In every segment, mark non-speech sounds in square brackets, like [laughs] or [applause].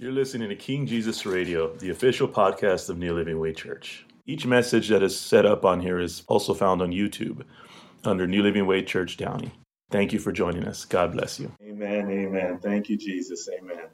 You're listening to King Jesus Radio, the official podcast of New Living Way Church. Each message that is set up on here is also found on YouTube under New Living Way Church Downey. Thank you for joining us. God bless you. Amen. Amen. Thank you, Jesus. Amen.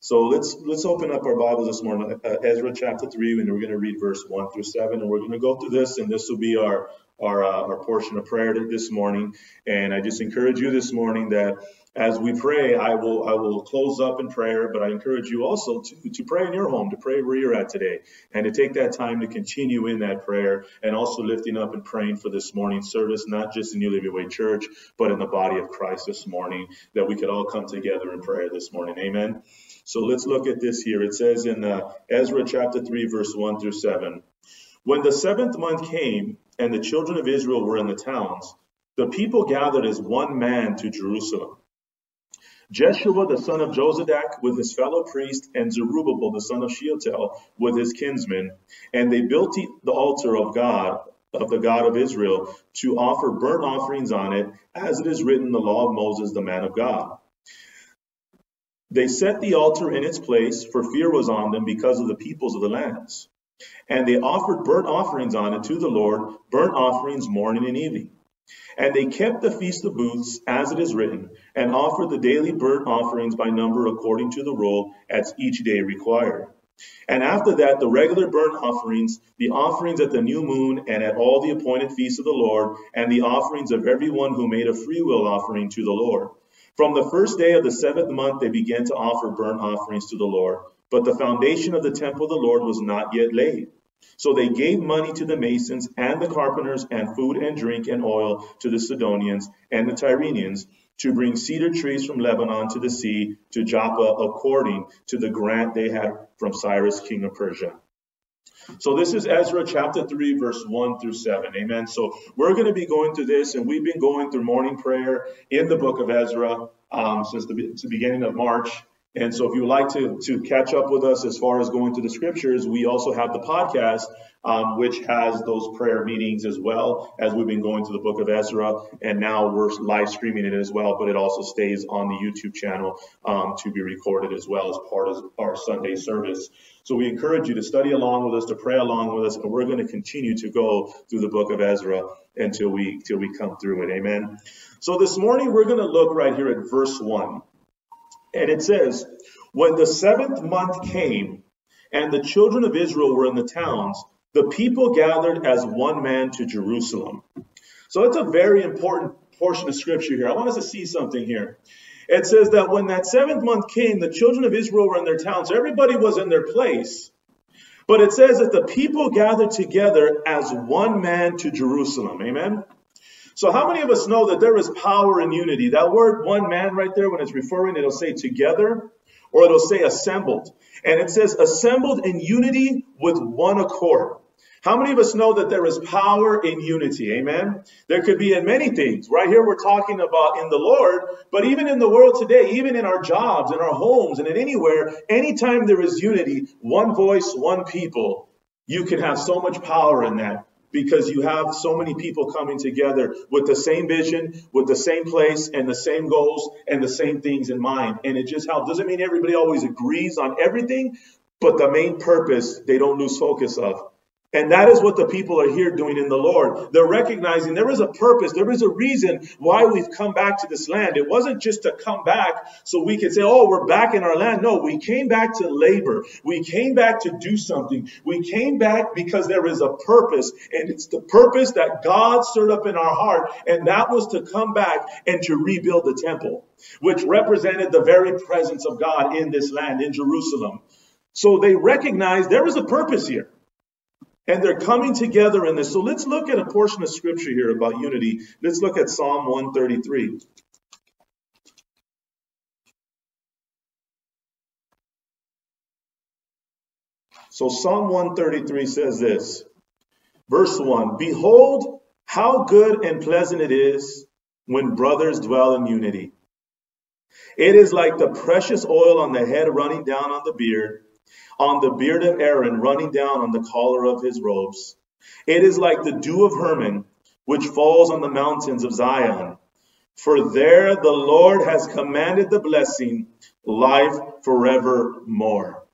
So let's let's open up our Bibles this morning, uh, Ezra chapter three, and we're going to read verse one through seven, and we're going to go through this, and this will be our our uh, our portion of prayer this morning. And I just encourage you this morning that as we pray, I will I will close up in prayer, but I encourage you also to, to pray in your home, to pray where you're at today, and to take that time to continue in that prayer and also lifting up and praying for this morning's service, not just in New Way Church, but in the body of Christ this morning, that we could all come together in prayer this morning. Amen. So let's look at this here. It says in uh, Ezra chapter 3, verse 1 through 7. When the seventh month came, and the children of Israel were in the towns, the people gathered as one man to Jerusalem. Jeshua the son of Jozadak with his fellow priest, and Zerubbabel the son of Shealtiel with his kinsmen, and they built the altar of God, of the God of Israel, to offer burnt offerings on it, as it is written in the law of Moses the man of God. They set the altar in its place, for fear was on them because of the peoples of the lands. And they offered burnt offerings on it to the Lord, burnt offerings morning and evening. And they kept the feast of booths, as it is written, and offered the daily burnt offerings by number according to the roll, as each day required. And after that, the regular burnt offerings, the offerings at the new moon, and at all the appointed feasts of the Lord, and the offerings of everyone who made a freewill offering to the Lord. From the first day of the seventh month, they began to offer burnt offerings to the Lord. But the foundation of the temple of the Lord was not yet laid. So they gave money to the masons and the carpenters, and food and drink and oil to the Sidonians and the Tyrenians, to bring cedar trees from Lebanon to the sea to Joppa, according to the grant they had from Cyrus, king of Persia. So this is Ezra chapter 3, verse 1 through 7. Amen. So we're going to be going through this, and we've been going through morning prayer in the book of Ezra um, since the, the beginning of March. And so if you would like to, to catch up with us as far as going through the scriptures, we also have the podcast, um, which has those prayer meetings as well as we've been going through the book of Ezra. And now we're live streaming it as well, but it also stays on the YouTube channel um, to be recorded as well as part of our Sunday service. So we encourage you to study along with us, to pray along with us, and we're going to continue to go through the book of Ezra until we, until we come through it. Amen. So this morning we're going to look right here at verse 1. And it says, When the seventh month came, and the children of Israel were in the towns, the people gathered as one man to Jerusalem. So it's a very important portion of scripture here. I want us to see something here. It says that when that seventh month came, the children of Israel were in their towns. Everybody was in their place. But it says that the people gathered together as one man to Jerusalem. Amen. So how many of us know that there is power in unity? That word one man right there, when it's referring, it'll say together or it'll say assembled. And it says assembled in unity with one accord. How many of us know that there is power in unity? Amen. There could be in many things. Right here, we're talking about in the Lord, but even in the world today, even in our jobs, in our homes, and in anywhere, anytime there is unity, one voice, one people, you can have so much power in that because you have so many people coming together with the same vision, with the same place, and the same goals and the same things in mind. And it just helps. Doesn't mean everybody always agrees on everything, but the main purpose they don't lose focus of. And that is what the people are here doing in the Lord. They're recognizing there is a purpose, there is a reason why we've come back to this land. It wasn't just to come back so we could say, oh, we're back in our land. No, we came back to labor. We came back to do something. We came back because there is a purpose, and it's the purpose that God stirred up in our heart, and that was to come back and to rebuild the temple, which represented the very presence of God in this land, in Jerusalem. So they recognized there is a purpose here. And they're coming together in this. So let's look at a portion of scripture here about unity. Let's look at Psalm 133. So Psalm 133 says this, verse 1 Behold, how good and pleasant it is when brothers dwell in unity. It is like the precious oil on the head running down on the beard on the beard of Aaron running down on the collar of his robes. It is like the dew of Hermon, which falls on the mountains of Zion. For there the Lord has commanded the blessing, life forevermore.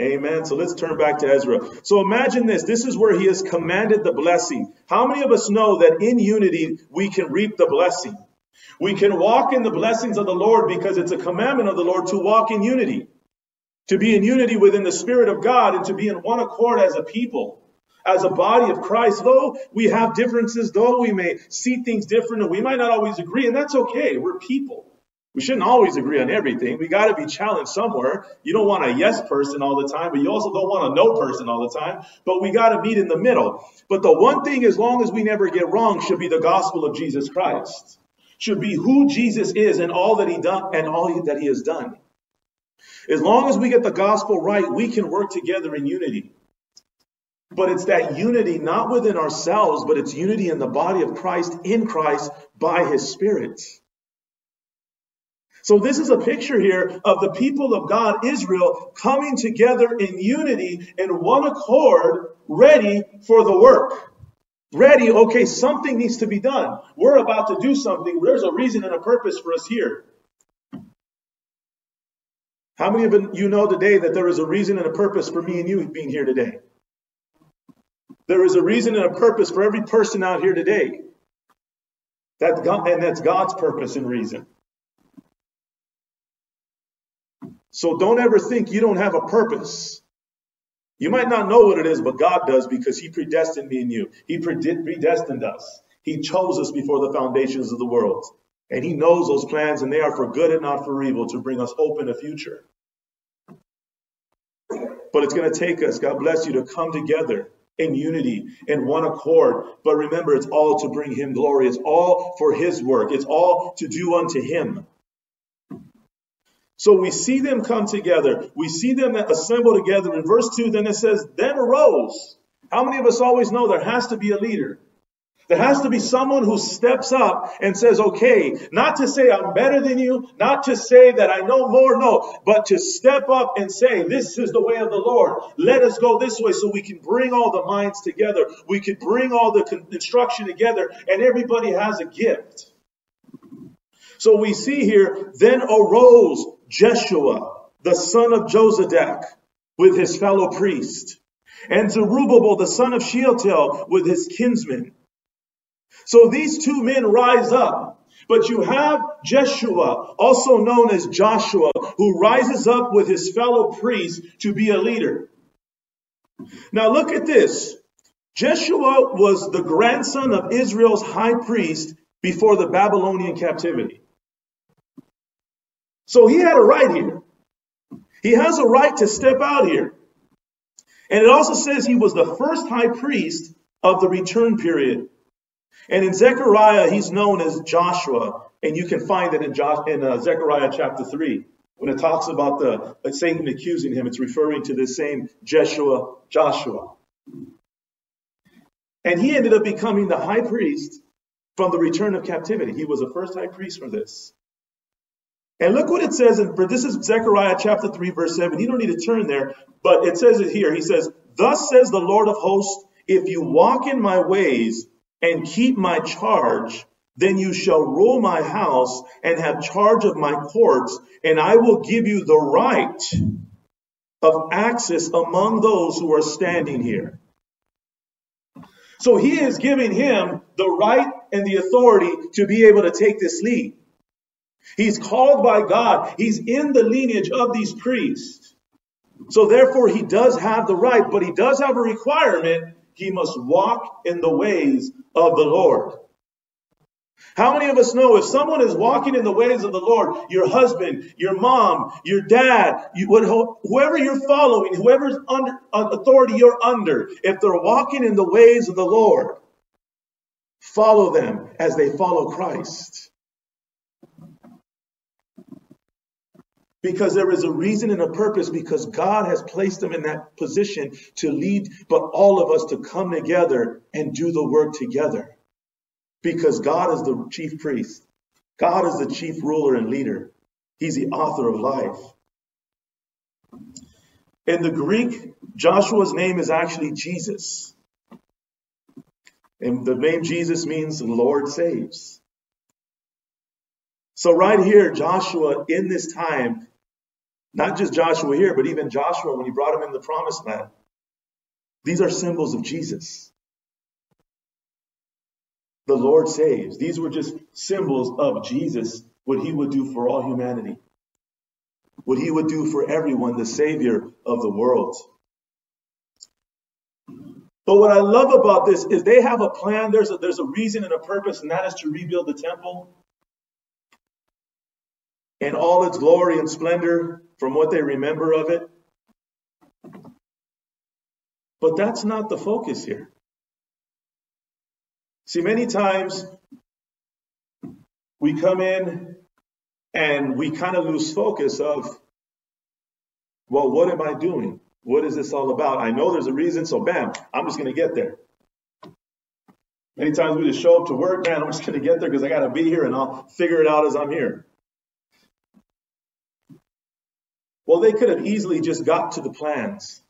Amen. So let's turn back to Ezra. So imagine this. This is where he has commanded the blessing. How many of us know that in unity we can reap the blessing? We can walk in the blessings of the Lord because it's a commandment of the Lord to walk in unity, to be in unity within the Spirit of God and to be in one accord as a people, as a body of Christ. Though we have differences, though we may see things different and we might not always agree, and that's okay. We're people. We shouldn't always agree on everything. We got to be challenged somewhere. You don't want a yes person all the time, but you also don't want a no person all the time. But we got to meet in the middle. But the one thing, as long as we never get wrong, should be the gospel of Jesus Christ. Should be who Jesus is and all that he done and all that he has done. As long as we get the gospel right, we can work together in unity. But it's that unity not within ourselves, but it's unity in the body of Christ, in Christ, by his Spirit. So this is a picture here of the people of God, Israel, coming together in unity, in one accord, ready for the work. Ready, okay, something needs to be done. We're about to do something. There's a reason and a purpose for us here. How many of you know today that there is a reason and a purpose for me and you being here today? There is a reason and a purpose for every person out here today. That God, and that's God's purpose and reason. So don't ever think you don't have a purpose. You might not know what it is, but God does because He predestined me and you. He predestined us. He chose us before the foundations of the world. And He knows those plans, and they are for good and not for evil to bring us hope in the future. But it's going to take us, God bless you, to come together in unity, in one accord. But remember, it's all to bring Him glory. It's all for His work. It's all to do unto Him. So we see them come together. We see them assemble together. In verse 2, then it says, Then arose. How many of us always know there has to be a leader? There has to be someone who steps up and says, okay, not to say I'm better than you, not to say that I know more, no, but to step up and say, this is the way of the Lord. Let us go this way so we can bring all the minds together. We can bring all the instruction together and everybody has a gift. So we see here, then arose Jeshua, the son of Jozadak, with his fellow priest, and Zerubbabel, the son of Shealtiel, with his kinsmen. So these two men rise up. But you have Jeshua, also known as Joshua, who rises up with his fellow priests to be a leader. Now look at this. Jeshua was the grandson of Israel's high priest before the Babylonian captivity. So he had a right here. He has a right to step out here. And it also says he was the first high priest of the return period. And in Zechariah, he's known as Joshua. And you can find it in, jo- in uh, Zechariah chapter 3. When it talks about the uh, Satan accusing him, it's referring to the same Jeshua, Joshua. And he ended up becoming the high priest from the return of captivity. He was the first high priest for this. And look what it says, in, this is Zechariah chapter 3, verse 7. You don't need to turn there, but it says it here. He says, Thus says the Lord of hosts, if you walk in my ways and keep my charge, then you shall rule my house and have charge of my courts, and I will give you the right of access among those who are standing here. So he is giving him the right and the authority to be able to take this lead. He's called by God. He's in the lineage of these priests. So therefore, he does have the right, but he does have a requirement. He must walk in the ways of the Lord. How many of us know if someone is walking in the ways of the Lord, your husband, your mom, your dad, you, whoever you're following, whoever's under uh, authority you're under, if they're walking in the ways of the Lord, follow them as they follow Christ. Because there is a reason and a purpose because God has placed them in that position to lead, but all of us to come together and do the work together. Because God is the chief priest. God is the chief ruler and leader. He's the author of life. In the Greek, Joshua's name is actually Jesus. And the name Jesus means Lord saves. So, right here, Joshua in this time Not just Joshua here, but even Joshua when he brought him in the promised land. These are symbols of Jesus. The Lord saves. These were just symbols of Jesus, what he would do for all humanity, what he would do for everyone, the Savior of the world. But what I love about this is they have a plan, there's a, there's a reason and a purpose, and that is to rebuild the temple in all its glory and splendor from what they remember of it. But that's not the focus here. See, many times we come in and we kind of lose focus of, well, what am I doing? What is this all about? I know there's a reason, so bam, I'm just going to get there. Many times we just show up to work, man, I'm just going to get there because I got to be here and I'll figure it out as I'm here. Well, they could have easily just got to the plans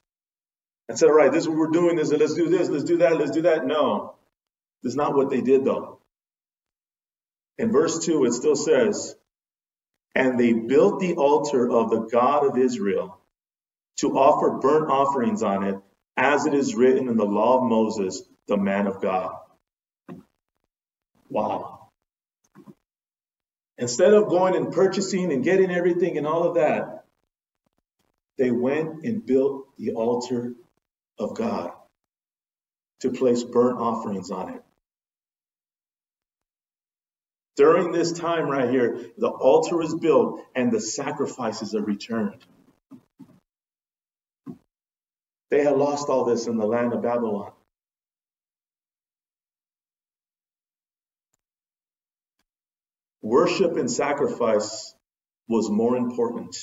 and said, all right, this is what we're doing, this, let's do this, let's do that, let's do that. No, that's not what they did though. In verse 2, it still says, And they built the altar of the God of Israel to offer burnt offerings on it, as it is written in the law of Moses, the man of God. Wow. Instead of going and purchasing and getting everything and all of that, they went and built the altar of God to place burnt offerings on it. During this time right here, the altar is built and the sacrifices are returned. They had lost all this in the land of Babylon. Worship and sacrifice was more important.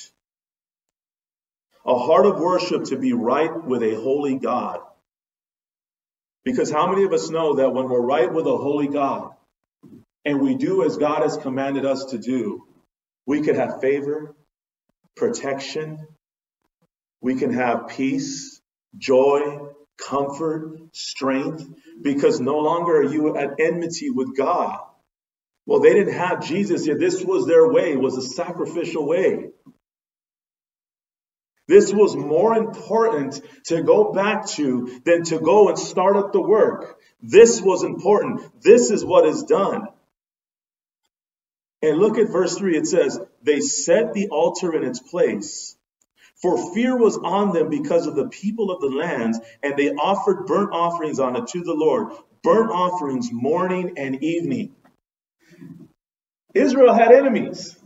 A heart of worship to be right with a holy God. Because how many of us know that when we're right with a holy God and we do as God has commanded us to do, we can have favor, protection, we can have peace, joy, comfort, strength, because no longer are you at enmity with God. Well, they didn't have Jesus here. This was their way, was a sacrificial way. This was more important to go back to than to go and start up the work. This was important. This is what is done. And look at verse 3. It says, They set the altar in its place for fear was on them because of the people of the lands, and they offered burnt offerings on it to the Lord, burnt offerings morning and evening. Israel had enemies.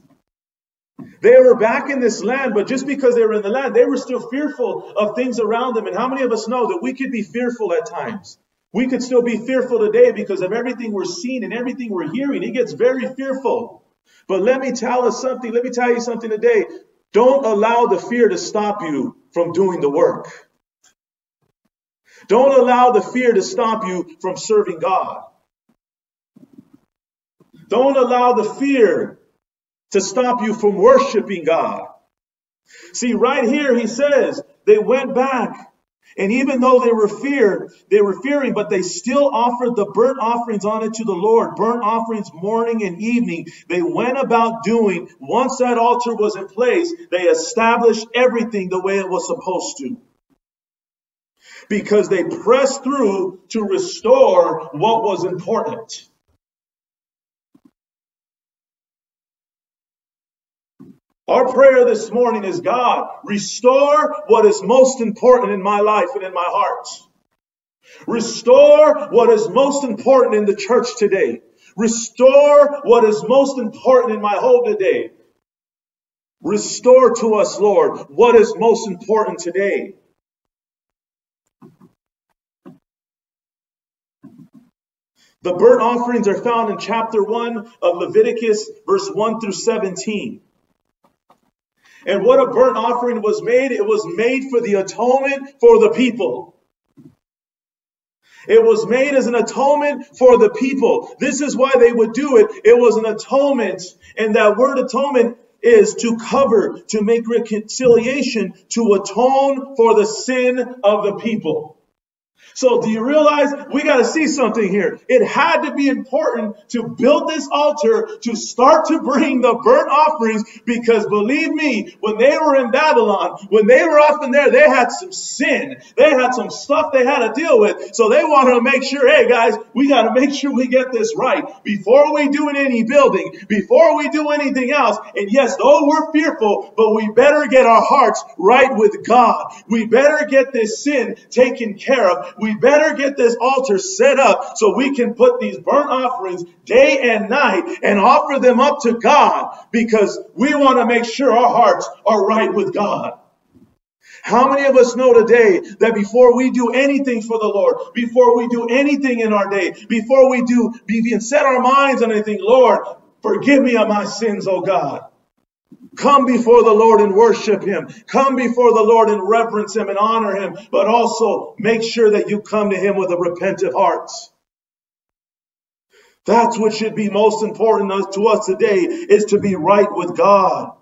They were back in this land, but just because they were in the land, they were still fearful of things around them. And how many of us know that we could be fearful at times? We could still be fearful today because of everything we're seeing and everything we're hearing. It gets very fearful. But let me tell us something. Let me tell you something today. Don't allow the fear to stop you from doing the work. Don't allow the fear to stop you from serving God. Don't allow the fear to stop you from worshiping God. See, right here, he says they went back and even though they were feared, they were fearing, but they still offered the burnt offerings on it to the Lord, burnt offerings morning and evening. They went about doing, once that altar was in place, they established everything the way it was supposed to. Because they pressed through to restore what was important. Our prayer this morning is God, restore what is most important in my life and in my heart. Restore what is most important in the church today. Restore what is most important in my home today. Restore to us, Lord, what is most important today. The burnt offerings are found in chapter 1 of Leviticus, verse 1 through 17. And what a burnt offering was made, it was made for the atonement for the people. It was made as an atonement for the people. This is why they would do it. It was an atonement. And that word atonement is to cover, to make reconciliation, to atone for the sin of the people. So do you realize we got to see something here? It had to be important to build this altar to start to bring the burnt offerings because believe me, when they were in Babylon, when they were up in there, they had some sin. They had some stuff they had to deal with. So they wanted to make sure, hey guys, we got to make sure we get this right before we do any building, before we do anything else. And yes, though we're fearful, but we better get our hearts right with God. We better get this sin taken care of we better get this altar set up so we can put these burnt offerings day and night and offer them up to God because we want to make sure our hearts are right with God. How many of us know today that before we do anything for the Lord, before we do anything in our day, before we do, even set our minds on anything, Lord, forgive me of my sins, oh God. Come before the Lord and worship Him. Come before the Lord and reverence Him and honor Him, but also make sure that you come to Him with a repentant heart. That's what should be most important to us today is to be right with God.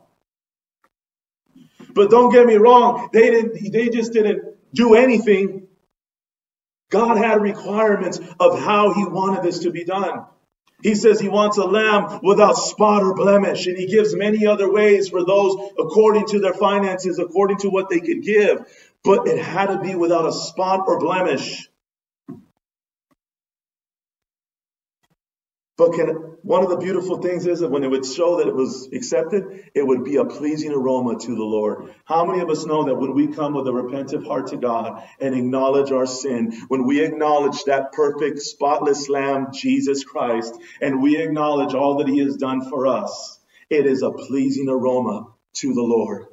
But don't get me wrong, they didn't they just didn't do anything. God had requirements of how he wanted this to be done. He says he wants a lamb without spot or blemish, and he gives many other ways for those according to their finances, according to what they could give. But it had to be without a spot or blemish. But can, one of the beautiful things is that when it would show that it was accepted, it would be a pleasing aroma to the Lord. How many of us know that when we come with a repentant heart to God and acknowledge our sin, when we acknowledge that perfect, spotless Lamb, Jesus Christ, and we acknowledge all that He has done for us, it is a pleasing aroma to the Lord.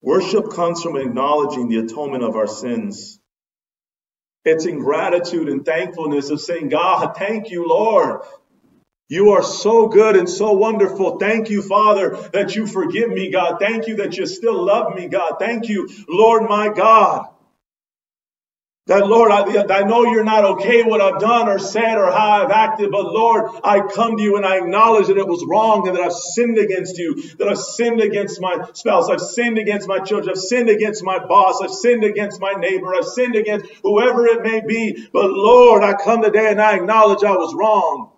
Worship comes from acknowledging the atonement of our sins. It's in gratitude and thankfulness of saying, God, thank you, Lord. You are so good and so wonderful. Thank you, Father, that you forgive me, God. Thank you that you still love me, God. Thank you, Lord, my God. That Lord, I, I know you're not okay what I've done or said or how I've acted, but Lord, I come to you and I acknowledge that it was wrong and that I've sinned against you, that I've sinned against my spouse, I've sinned against my children, I've sinned against my boss, I've sinned against my neighbor, I've sinned against whoever it may be. But Lord, I come today and I acknowledge I was wrong.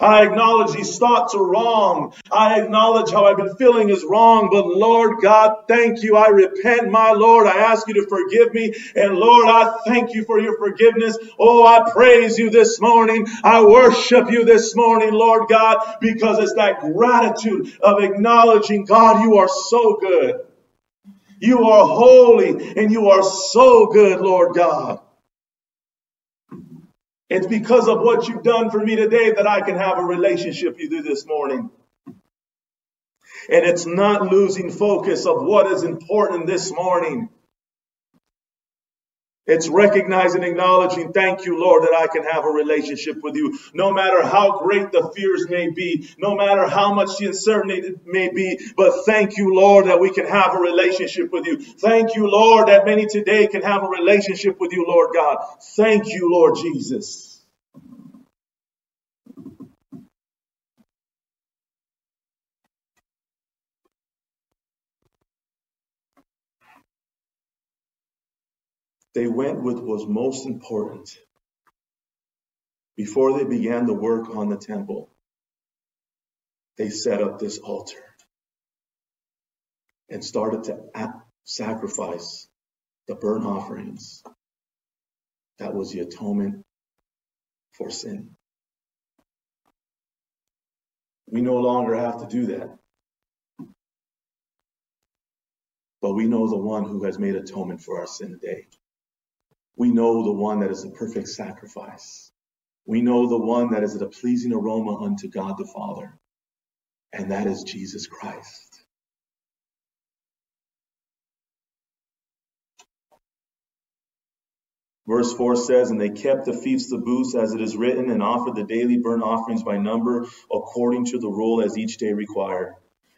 I acknowledge these thoughts are wrong. I acknowledge how I've been feeling is wrong. But Lord God, thank you. I repent, my Lord. I ask you to forgive me. And Lord, I thank you for your forgiveness. Oh, I praise you this morning. I worship you this morning, Lord God, because it's that gratitude of acknowledging, God, you are so good. You are holy and you are so good, Lord God. It's because of what you've done for me today that I can have a relationship with you this morning. And it's not losing focus of what is important this morning. It's recognizing, acknowledging, thank you, Lord, that I can have a relationship with you. No matter how great the fears may be, no matter how much the uncertainty may be, but thank you, Lord, that we can have a relationship with you. Thank you, Lord, that many today can have a relationship with you, Lord God. Thank you, Lord Jesus. They went with what was most important before they began the work on the temple. They set up this altar and started to sacrifice the burnt offerings. That was the atonement for sin. We no longer have to do that. But we know the one who has made atonement for our sin today we know the one that is the perfect sacrifice. We know the one that is a pleasing aroma unto God the Father, and that is Jesus Christ. Verse 4 says, And they kept the feasts of booths as it is written, and offered the daily burnt offerings by number according to the rule as each day required.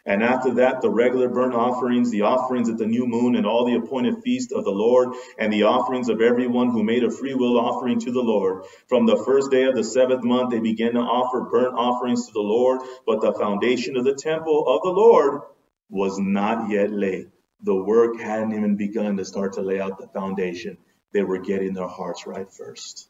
And after that, the regular burnt offerings, the offerings at the new moon, and all the appointed feast of the Lord, and the offerings of everyone who made a free will offering to the Lord. From the first day of the seventh month, they began to offer burnt offerings to the Lord, but the foundation of the temple of the Lord was not yet laid. the work hadn't even begun to start to lay out the foundation. They were getting their hearts right first.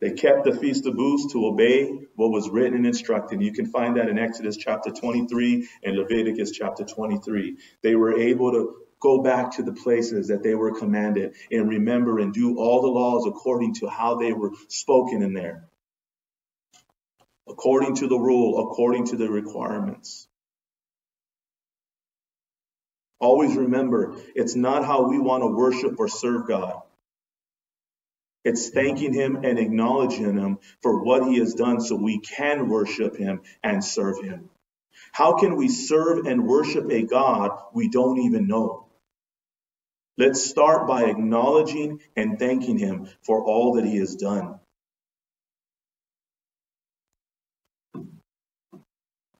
They kept the Feast of Booths to obey what was written and instructed. You can find that in Exodus chapter 23 and Leviticus chapter 23. They were able to go back to the places that they were commanded and remember and do all the laws according to how they were spoken in there, according to the rule, according to the requirements. Always remember, it's not how we want to worship or serve God. It's thanking Him and acknowledging Him for what He has done so we can worship Him and serve Him. How can we serve and worship a God we don't even know? Let's start by acknowledging and thanking Him for all that He has done.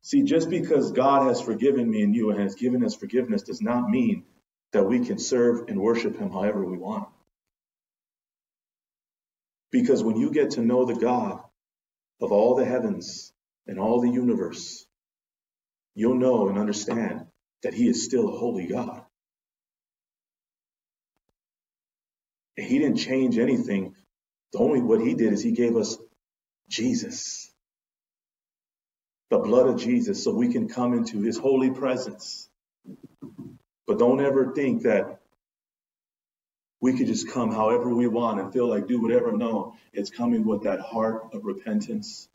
See, just because God has forgiven me and you and has given us forgiveness does not mean that we can serve and worship Him however we want. Because when you get to know the God of all the heavens and all the universe, you'll know and understand that He is still a holy God. And He didn't change anything. The only what He did is He gave us Jesus the blood of Jesus so we can come into his holy presence. But don't ever think that we could just come however we want and feel like do whatever. No, it's coming with that heart of repentance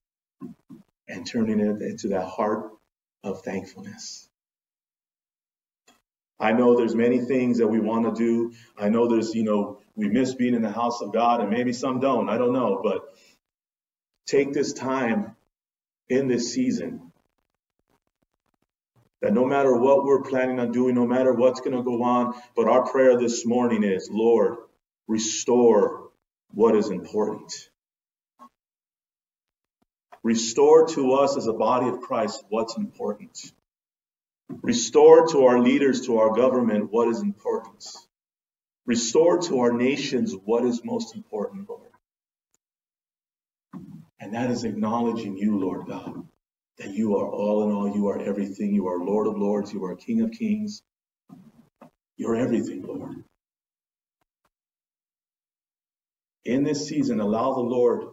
and turning it into that heart of thankfulness. I know there's many things that we want to do. I know there's, you know, we miss being in the house of God and maybe some don't. I don't know. But take this time in this season. That no matter what we're planning on doing, no matter what's going to go on, but our prayer this morning is, Lord, restore what is important. Restore to us as a body of Christ what's important. Restore to our leaders, to our government, what is important. Restore to our nations what is most important, Lord. And that is acknowledging you, Lord God, that you are all in all, you are everything. You are Lord of Lords, you are King of Kings. You're everything, Lord. In this season, allow the Lord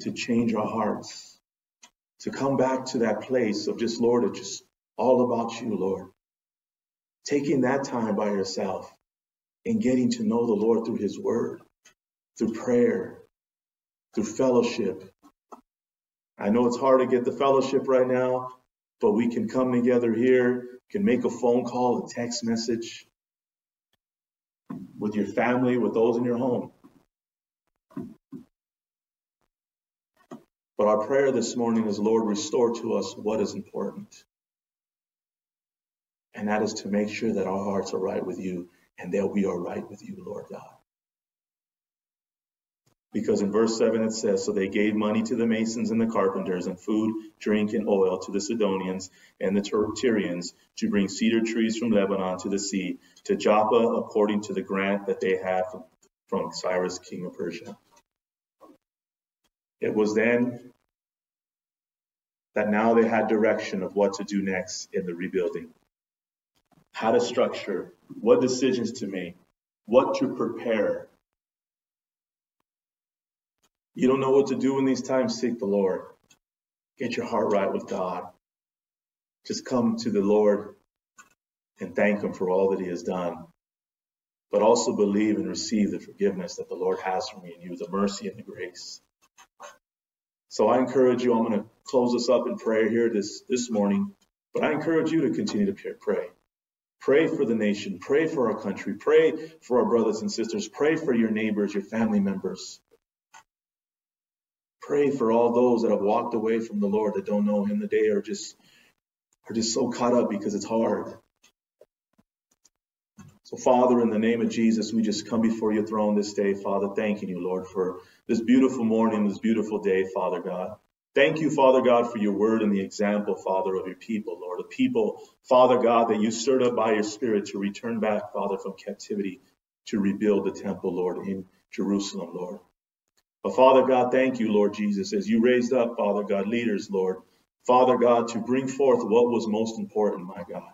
to change our hearts, to come back to that place of just, Lord, it's just all about you, Lord. Taking that time by yourself and getting to know the Lord through His Word, through prayer, through fellowship, I know it's hard to get the fellowship right now, but we can come together here, can make a phone call, a text message with your family, with those in your home. But our prayer this morning is, Lord, restore to us what is important. And that is to make sure that our hearts are right with you and that we are right with you, Lord God. Because in verse 7 it says, So they gave money to the masons and the carpenters, and food, drink, and oil to the Sidonians and the Tyrians to bring cedar trees from Lebanon to the sea, to Joppa, according to the grant that they had from, from Cyrus, king of Persia. It was then that now they had direction of what to do next in the rebuilding, how to structure, what decisions to make, what to prepare you don't know what to do in these times, seek the Lord. Get your heart right with God. Just come to the Lord and thank Him for all that He has done. But also believe and receive the forgiveness that the Lord has for me and you, the mercy and the grace. So I encourage you, I'm going to close this up in prayer here this, this morning, but I encourage you to continue to pray. Pray for the nation. Pray for our country. Pray for our brothers and sisters. Pray for your neighbors, your family members. Pray for all those that have walked away from the Lord that don't know Him today are just are just so caught up because it's hard. So, Father, in the name of Jesus, we just come before your throne this day, Father, thanking you, Lord, for this beautiful morning, this beautiful day, Father God. Thank you, Father God, for your word and the example, Father, of your people, Lord. The people, Father God, that you stirred up by your Spirit to return back, Father, from captivity to rebuild the temple, Lord, in Jerusalem, Lord. But Father God, thank you, Lord Jesus, as you raised up, Father God, leaders, Lord, Father God, to bring forth what was most important, my God.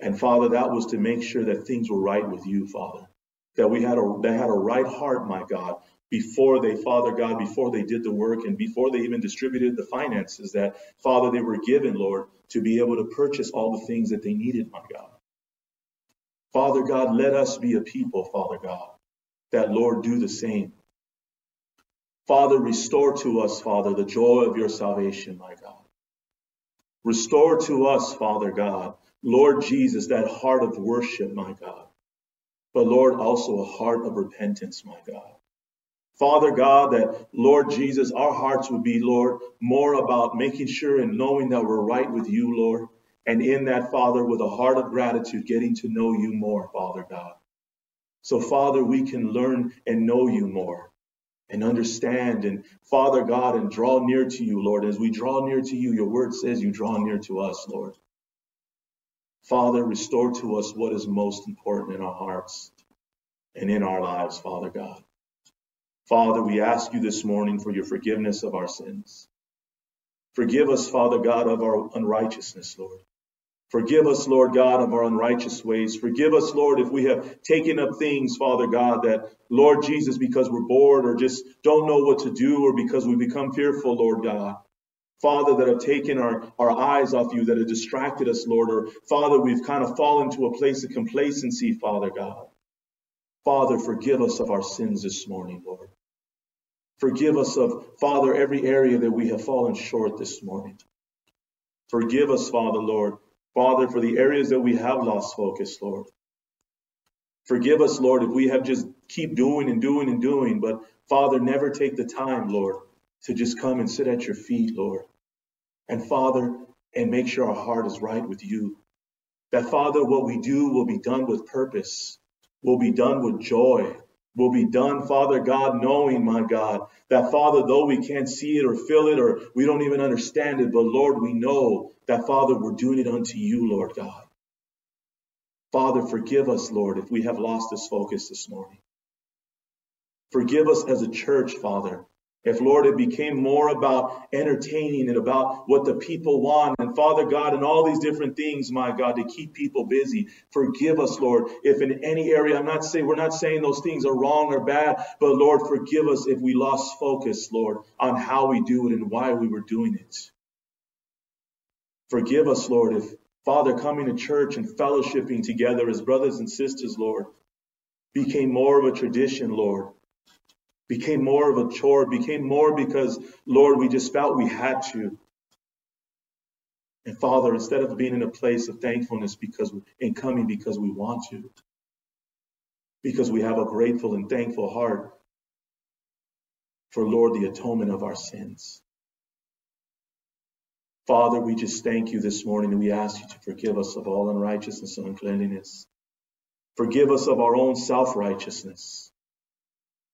And Father, that was to make sure that things were right with you, Father. That we had a they had a right heart, my God, before they, Father God, before they did the work and before they even distributed the finances that, Father, they were given, Lord, to be able to purchase all the things that they needed, my God. Father God, let us be a people, Father God, that, Lord, do the same. Father, restore to us, Father, the joy of your salvation, my God. Restore to us, Father God, Lord Jesus, that heart of worship, my God. But Lord, also a heart of repentance, my God. Father God, that Lord Jesus, our hearts would be, Lord, more about making sure and knowing that we're right with you, Lord. And in that, Father, with a heart of gratitude, getting to know you more, Father God. So, Father, we can learn and know you more and understand and, Father God, and draw near to you, Lord. As we draw near to you, your word says you draw near to us, Lord. Father, restore to us what is most important in our hearts and in our lives, Father God. Father, we ask you this morning for your forgiveness of our sins. Forgive us, Father God, of our unrighteousness, Lord. Forgive us, Lord God, of our unrighteous ways. Forgive us, Lord, if we have taken up things, Father God, that, Lord Jesus, because we're bored or just don't know what to do or because we become fearful, Lord God. Father, that have taken our, our eyes off you, that have distracted us, Lord, or Father, we've kind of fallen to a place of complacency, Father God. Father, forgive us of our sins this morning, Lord. Forgive us of, Father, every area that we have fallen short this morning. Forgive us, Father, Lord. Father, for the areas that we have lost focus, Lord. Forgive us, Lord, if we have just keep doing and doing and doing, but Father, never take the time, Lord, to just come and sit at your feet, Lord. And Father, and make sure our heart is right with you. That Father, what we do will be done with purpose, will be done with joy, will be done, Father God, knowing, my God, that Father, though we can't see it or feel it or we don't even understand it, but Lord, we know that Father, we're doing it unto you, Lord God. Father, forgive us, Lord, if we have lost this focus this morning. Forgive us as a church, Father, if, Lord, it became more about entertaining and about what the people want, and Father God, and all these different things, my God, to keep people busy. Forgive us, Lord, if in any area, I'm not saying, we're not saying those things are wrong or bad, but Lord, forgive us if we lost focus, Lord, on how we do it and why we were doing it. Forgive us, Lord, if, Father, coming to church and fellowshipping together as brothers and sisters, Lord, became more of a tradition, Lord became more of a chore, became more because, Lord, we just felt we had to. And Father, instead of being in a place of thankfulness because in coming because we want to, because we have a grateful and thankful heart for, Lord, the atonement of our sins. Father, we just thank you this morning and we ask you to forgive us of all unrighteousness and uncleanliness. Forgive us of our own self righteousness.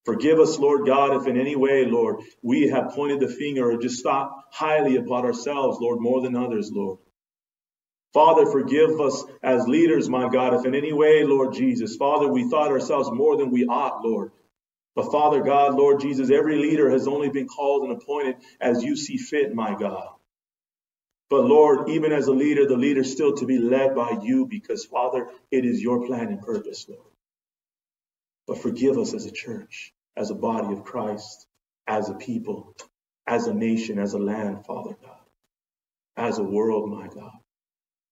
Forgive us, Lord God, if in any way, Lord, we have pointed the finger or just thought highly about ourselves, Lord, more than others, Lord. Father, forgive us as leaders, my God, if in any way, Lord Jesus, Father, we thought ourselves more than we ought, Lord. But Father God, Lord Jesus, every leader has only been called and appointed as you see fit, my God. But Lord, even as a leader, the leader still to be led by you because, Father, it is your plan and purpose, Lord. But forgive us as a church as a body of Christ, as a people, as a nation, as a land, Father God, as a world, my God.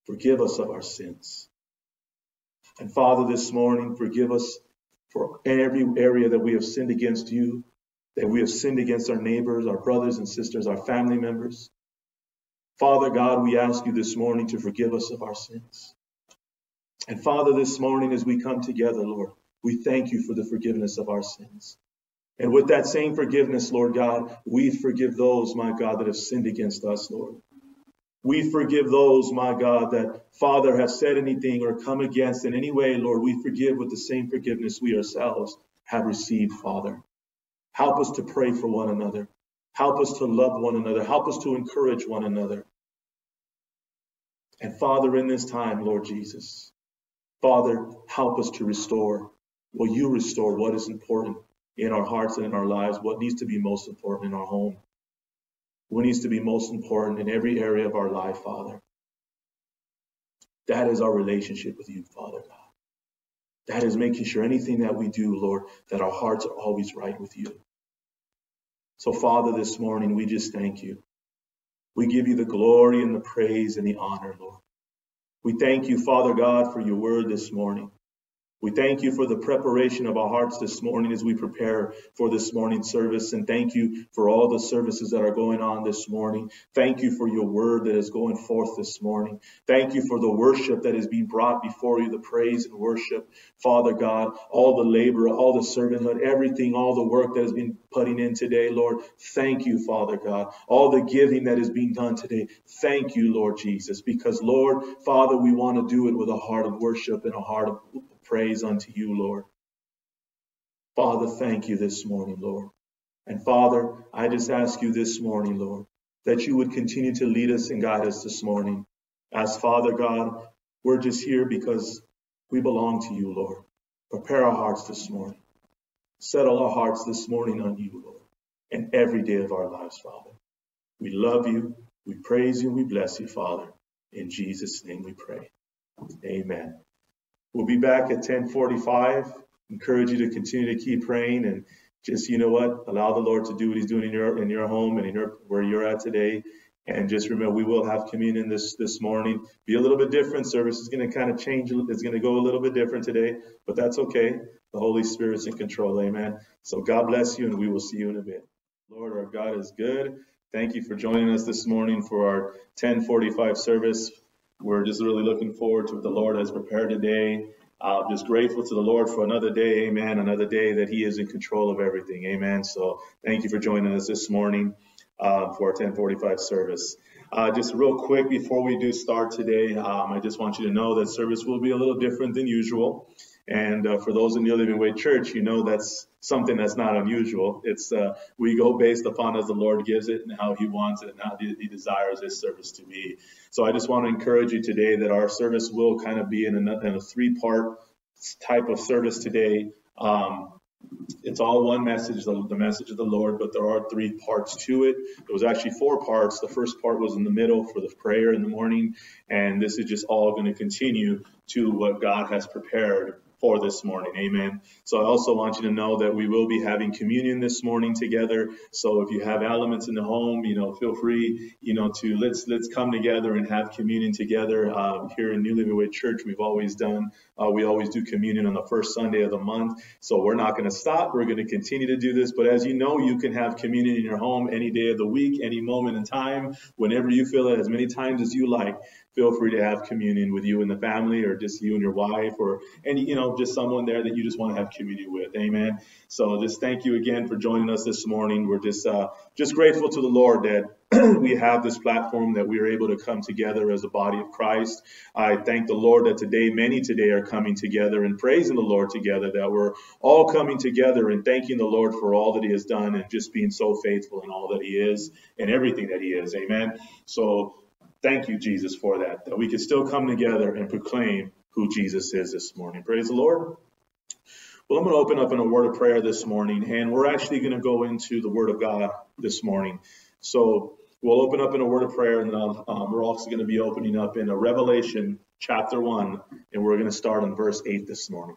Forgive us of our sins. And Father, this morning, forgive us for every area that we have sinned against you, that we have sinned against our neighbors, our brothers and sisters, our family members. Father God, we ask you this morning to forgive us of our sins. And Father, this morning as we come together, Lord, we thank you for the forgiveness of our sins. And with that same forgiveness, Lord God, we forgive those, my God, that have sinned against us, Lord. We forgive those, my God, that, Father, have said anything or come against in any way, Lord. We forgive with the same forgiveness we ourselves have received, Father. Help us to pray for one another. Help us to love one another. Help us to encourage one another. And Father, in this time, Lord Jesus, Father, help us to restore. Will you restore what is important? In our hearts and in our lives what needs to be most important in our home, what needs to be most important in every area of our life, Father. That is our relationship with you, Father God. That is making sure anything that we do, Lord, that our hearts are always right with you. So, Father, this morning we just thank you. We give you the glory and the praise and the honor, Lord. We thank you, Father God, for your word this morning. We thank you for the preparation of our hearts this morning as we prepare for this morning service. And thank you for all the services that are going on this morning. Thank you for your word that is going forth this morning. Thank you for the worship that is being brought before you, the praise and worship. Father God, all the labor, all the servanthood, everything, all the work that has been putting in today, Lord. Thank you, Father God. All the giving that is being done today. Thank you, Lord Jesus, because Lord, Father, we want to do it with a heart of worship and a heart of praise unto you, Lord. Father, thank you this morning, Lord. And Father, I just ask you this morning, Lord, that you would continue to lead us and guide us this morning. As Father God, we're just here because we belong to you, Lord. Prepare our hearts this morning. Settle our hearts this morning on you, Lord, and every day of our lives, Father. We love you. We praise you. We bless you, Father. In Jesus' name we pray. Amen. We'll be back at 1045. Encourage you to continue to keep praying and just, you know what, allow the Lord to do what he's doing in your, in your home and in your, where you're at today. And just remember, we will have communion this, this morning. Be a little bit different. Service is going to kind of change. It's going to go a little bit different today, but that's okay. The Holy Spirit's in control. Amen. So God bless you and we will see you in a bit. Lord, our God is good. Thank you for joining us this morning for our 1045 service. We're just really looking forward to what the Lord has prepared today. I'm just grateful to the Lord for another day. Amen. Another day that He is in control of everything. Amen. So thank you for joining us this morning uh, for our 1045 service. Uh, just real quick before we do start today, um, I just want you to know that service will be a little different than usual. And uh, for those in New Living Way Church, you know that's something that's not unusual. It's uh, we go based upon as the Lord gives it and how He wants it and how He, desires His service to be. So I just want to encourage you today that our service will kind of be in a, a three-part type of service today. Um, it's all one message, the, the, message of the Lord, but there are three parts to it. There was actually four parts. The first part was in the middle for the prayer in the morning, and this is just all going to continue to what God has prepared for this morning. Amen. So I also want you to know that we will be having communion this morning together. So if you have elements in the home, you know, feel free, you know, to let's let's come together and have communion together. Uh, here in New Living Way Church, we've always done. Uh, we always do communion on the first Sunday of the month. So we're not going to stop. We're going to continue to do this. But as you know, you can have communion in your home any day of the week, any moment in time, whenever you feel it, as many times as you like feel free to have communion with you and the family or just you and your wife or any, you know, just someone there that you just want to have communion with. Amen. So just thank you again for joining us this morning. We're just, uh, just grateful to the Lord that [clears throat] we have this platform that we are able to come together as a body of Christ. I thank the Lord that today, many today are coming together and praising the Lord together, that we're all coming together and thanking the Lord for all that He has done and just being so faithful in all that He is and everything that He is. Amen. So Thank you, Jesus, for that, that we can still come together and proclaim who Jesus is this morning. Praise the Lord. Well, I'm going to open up in a word of prayer this morning, and we're actually going to go into the Word of God this morning. So we'll open up in a word of prayer, and um, we're also going to be opening up in a Revelation chapter 1, and we're going to start on verse 8 this morning.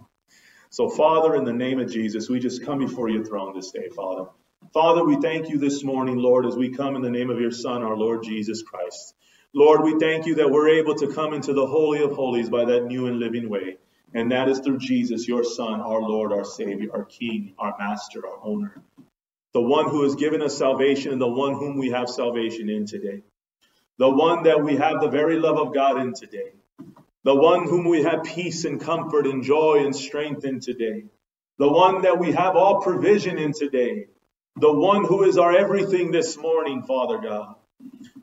So, Father, in the name of Jesus, we just come before your throne this day, Father. Father, we thank you this morning, Lord, as we come in the name of your Son, our Lord Jesus Christ. Lord, we thank you that we're able to come into the Holy of Holies by that new and living way. And that is through Jesus, your Son, our Lord, our Savior, our King, our Master, our owner. The one who has given us salvation and the one whom we have salvation in today. The one that we have the very love of God in today. The one whom we have peace and comfort and joy and strength in today. The one that we have all provision in today. The one who is our everything this morning, Father God.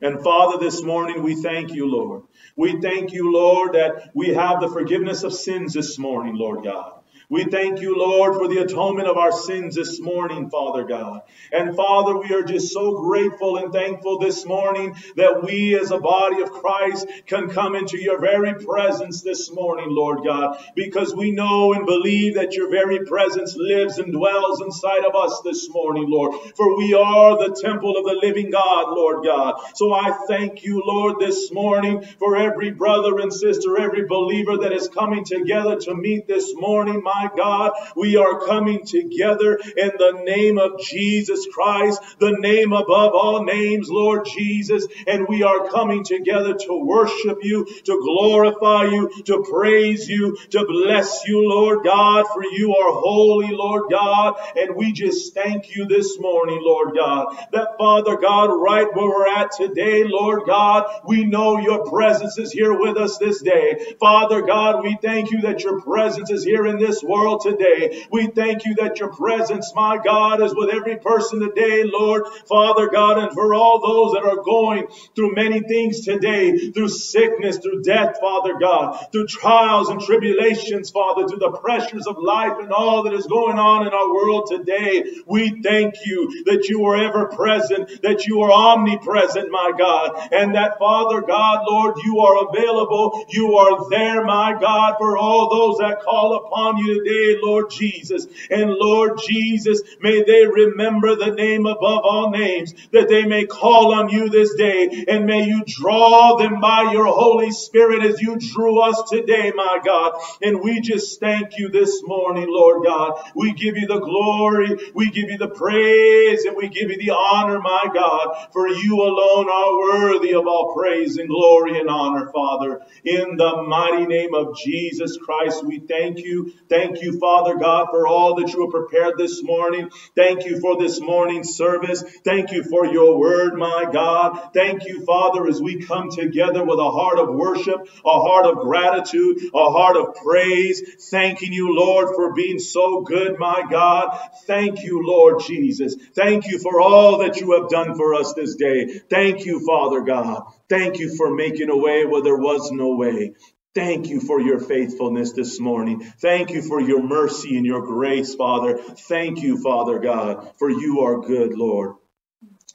And Father, this morning we thank you, Lord. We thank you, Lord, that we have the forgiveness of sins this morning, Lord God. We thank you, Lord, for the atonement of our sins this morning, Father God. And Father, we are just so grateful and thankful this morning that we as a body of Christ can come into your very presence this morning, Lord God, because we know and believe that your very presence lives and dwells inside of us this morning, Lord. For we are the temple of the living God, Lord God. So I thank you, Lord, this morning for every brother and sister, every believer that is coming together to meet this morning, my God. We are coming together in the name of Jesus Christ, the name above all names, Lord Jesus. And we are coming together to worship you, to glorify you, to praise you, to bless you, Lord God, for you are holy, Lord God. And we just thank you this morning, Lord God, that Father God, right where we're at today, Lord God, we know your presence is here with us this day. Father God, we thank you that your presence is here in this world today. We thank you that your presence, my God, is with every person today, Lord, Father God, and for all those that are going through many things today, through sickness, through death, Father God, through trials and tribulations, Father, through the pressures of life and all that is going on in our world today. We thank you that you are ever present, that you are omnipresent, my God, and that, Father God, Lord, you are available. You are there, my God, for all those that call upon you today, Lord Jesus. And Lord Jesus, may they remember the name above all names, that they may call on you this day, and may you draw them by your Holy Spirit as you drew us today, my God. And we just thank you this morning, Lord God. We give you the glory, we give you the praise, and we give you the honor, my God, for you alone are worthy of all praise and glory and honor, Father. In the mighty name of Jesus Christ, we thank you. Thank you, Father God, for all that you have prepared this morning. Thank you for this morning's service. Thank you for your word, my God. Thank you, Father, as we come together with a heart of worship, a heart of gratitude, a heart of praise, thanking you, Lord, for being so good, my God. Thank you, Lord Jesus. Thank you for all that you have done for us this day. Thank you, Father God. Thank you for making a way where there was no way. Thank you for your faithfulness this morning. Thank you for your mercy and your grace, Father. Thank you, Father God, for you are good, Lord.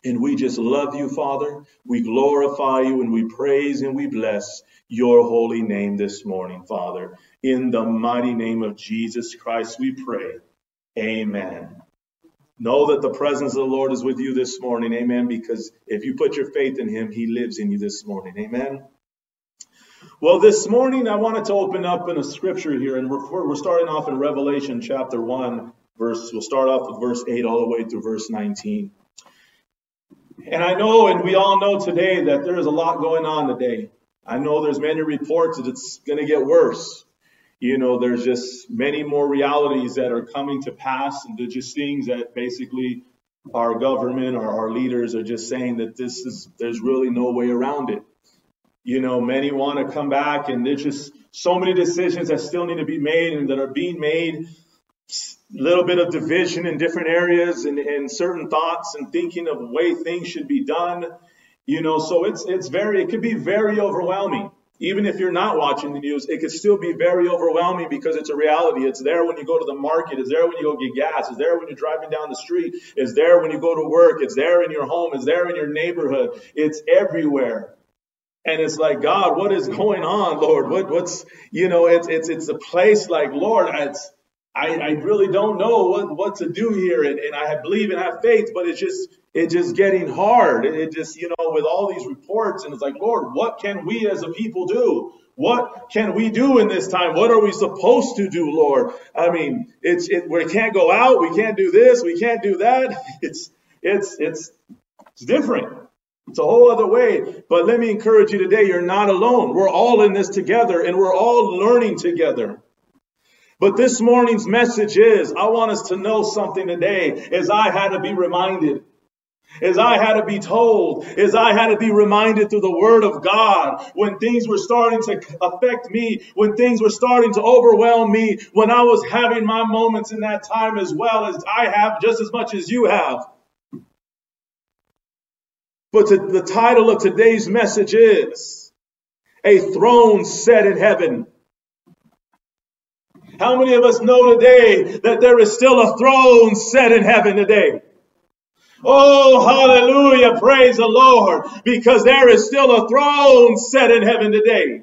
And we just love you, Father. We glorify you and we praise and we bless your holy name this morning, Father. In the mighty name of Jesus Christ, we pray. Amen. Know that the presence of the Lord is with you this morning. Amen. Because if you put your faith in him, he lives in you this morning. Amen. Well, this morning I wanted to open up in a scripture here, and we're, we're starting off in Revelation chapter 1, verse, we'll start off with verse 8 all the way through verse 19. And I know, and we all know today, that there is a lot going on today. I know there's many reports that it's going to get worse. You know, there's just many more realities that are coming to pass, and just things that basically our government or our leaders are just saying that this is, there's really no way around it. You know, many want to come back, and there's just so many decisions that still need to be made and that are being made. A little bit of division in different areas and, and certain thoughts and thinking of the way things should be done. You know, so it's it's very it could be very overwhelming. Even if you're not watching the news, it could still be very overwhelming because it's a reality. It's there when you go to the market. It's there when you go get gas. It's there when you're driving down the street. It's there when you go to work. It's there in your home. It's there in your neighborhood. It's everywhere. And it's like, God, what is going on, Lord? What, what's, you know, it's, it's, it's a place like, Lord, it's, I, I really don't know what, what to do here. And, and I believe and have faith, but it's just, it's just getting hard. It just, you know, with all these reports and it's like, Lord, what can we as a people do? What can we do in this time? What are we supposed to do, Lord? I mean, it's, it, we can't go out. We can't do this. We can't do that. It's, [laughs] it's, it's, it's different. It's a whole other way. But let me encourage you today, you're not alone. We're all in this together and we're all learning together. But this morning's message is I want us to know something today as I had to be reminded. As I had to be told, as I had to be reminded through the Word of God, when things were starting to affect me, when things were starting to overwhelm me, when I was having my moments in that time as well as I have just as much as you have. But to, the title of today's message is A Throne Set in Heaven. How many of us know today that there is still a throne set in heaven today? Oh, hallelujah. Praise the Lord. Because there is still a throne set in heaven today.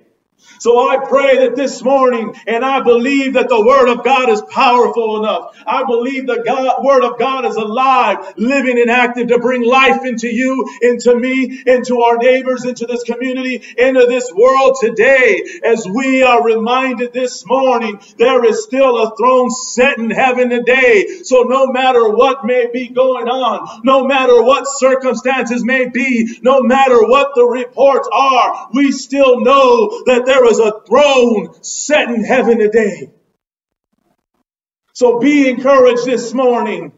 So I pray that this morning, and I believe that the Word of God is powerful enough. I believe the God, Word of God is alive, living, and active to bring life into you, into me, into our neighbors, into this community, into this world today. As we are reminded this morning, there is still a throne set in heaven today. So no matter what may be going on, no matter what circumstances may be, no matter what the reports are, we still know that there is a throne set in heaven today. So be encouraged this morning.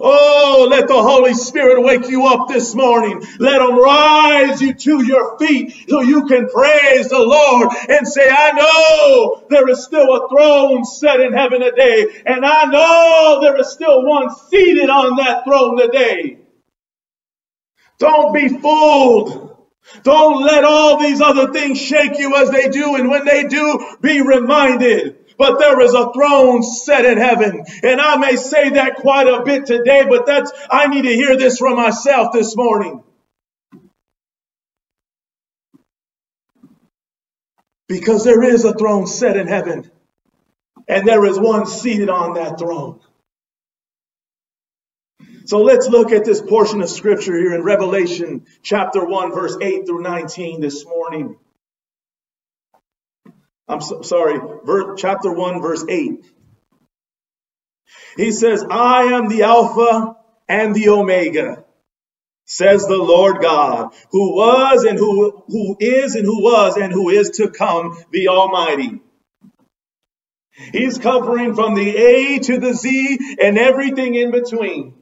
Oh, let the Holy Spirit wake you up this morning. Let Him rise you to your feet so you can praise the Lord and say, I know there is still a throne set in heaven today, and I know there is still one seated on that throne today. Don't be fooled. Don't let all these other things shake you as they do. And when they do, be reminded. But there is a throne set in heaven. And I may say that quite a bit today, but that's, I need to hear this from myself this morning. Because there is a throne set in heaven. And there is one seated on that throne. So let's look at this portion of scripture here in Revelation chapter 1, verse 8 through 19 this morning. I'm so, sorry, chapter 1, verse 8. He says, I am the Alpha and the Omega, says the Lord God, who was and who, who is and who was and who is to come, the Almighty. He's covering from the A to the Z and everything in between.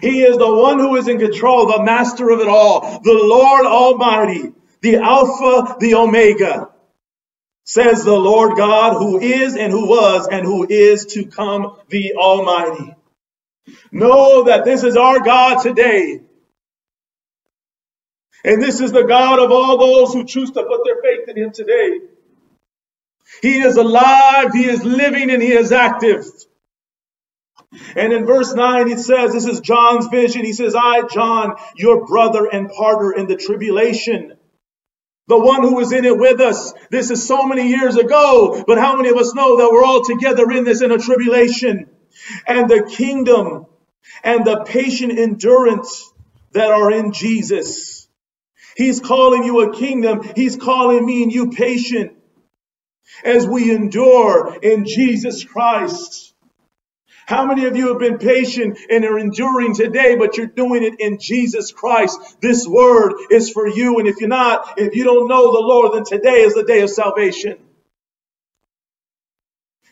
He is the one who is in control, the master of it all, the Lord Almighty, the Alpha, the Omega, says the Lord God, who is and who was and who is to come, the Almighty. Know that this is our God today. And this is the God of all those who choose to put their faith in Him today. He is alive, He is living, and He is active. And in verse 9, it says, This is John's vision. He says, I, John, your brother and partner in the tribulation. The one who was in it with us. This is so many years ago, but how many of us know that we're all together in this in a tribulation? And the kingdom and the patient endurance that are in Jesus. He's calling you a kingdom. He's calling me and you patient as we endure in Jesus Christ. How many of you have been patient and are enduring today, but you're doing it in Jesus Christ? This word is for you. And if you're not, if you don't know the Lord, then today is the day of salvation.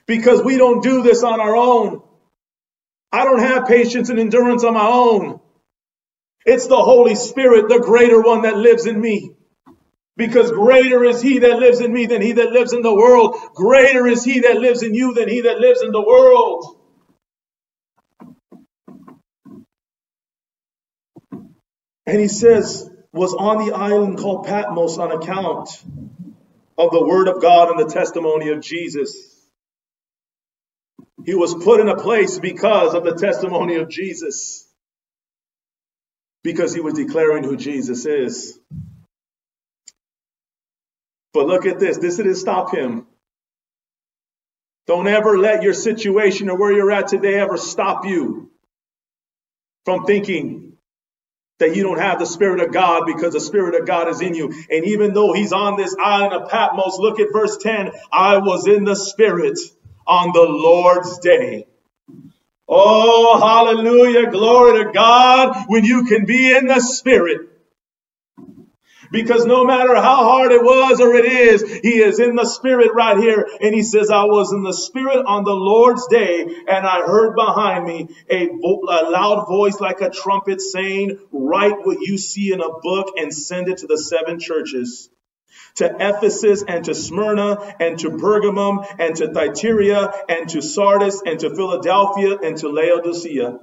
Because we don't do this on our own. I don't have patience and endurance on my own. It's the Holy Spirit, the greater one that lives in me. Because greater is he that lives in me than he that lives in the world. Greater is he that lives in you than he that lives in the world. And he says, was on the island called Patmos on account of the word of God and the testimony of Jesus. He was put in a place because of the testimony of Jesus. Because he was declaring who Jesus is. But look at this. This didn't stop him. Don't ever let your situation or where you're at today ever stop you from thinking that you don't have the Spirit of God because the Spirit of God is in you. And even though he's on this island of Patmos, look at verse 10. I was in the Spirit on the Lord's day. Oh, hallelujah. Glory to God when you can be in the Spirit. Because no matter how hard it was or it is, he is in the spirit right here. And he says, I was in the spirit on the Lord's day and I heard behind me a, vo- a loud voice like a trumpet saying, write what you see in a book and send it to the seven churches to Ephesus and to Smyrna and to Pergamum and to Thyatira and to Sardis and to Philadelphia and to Laodicea.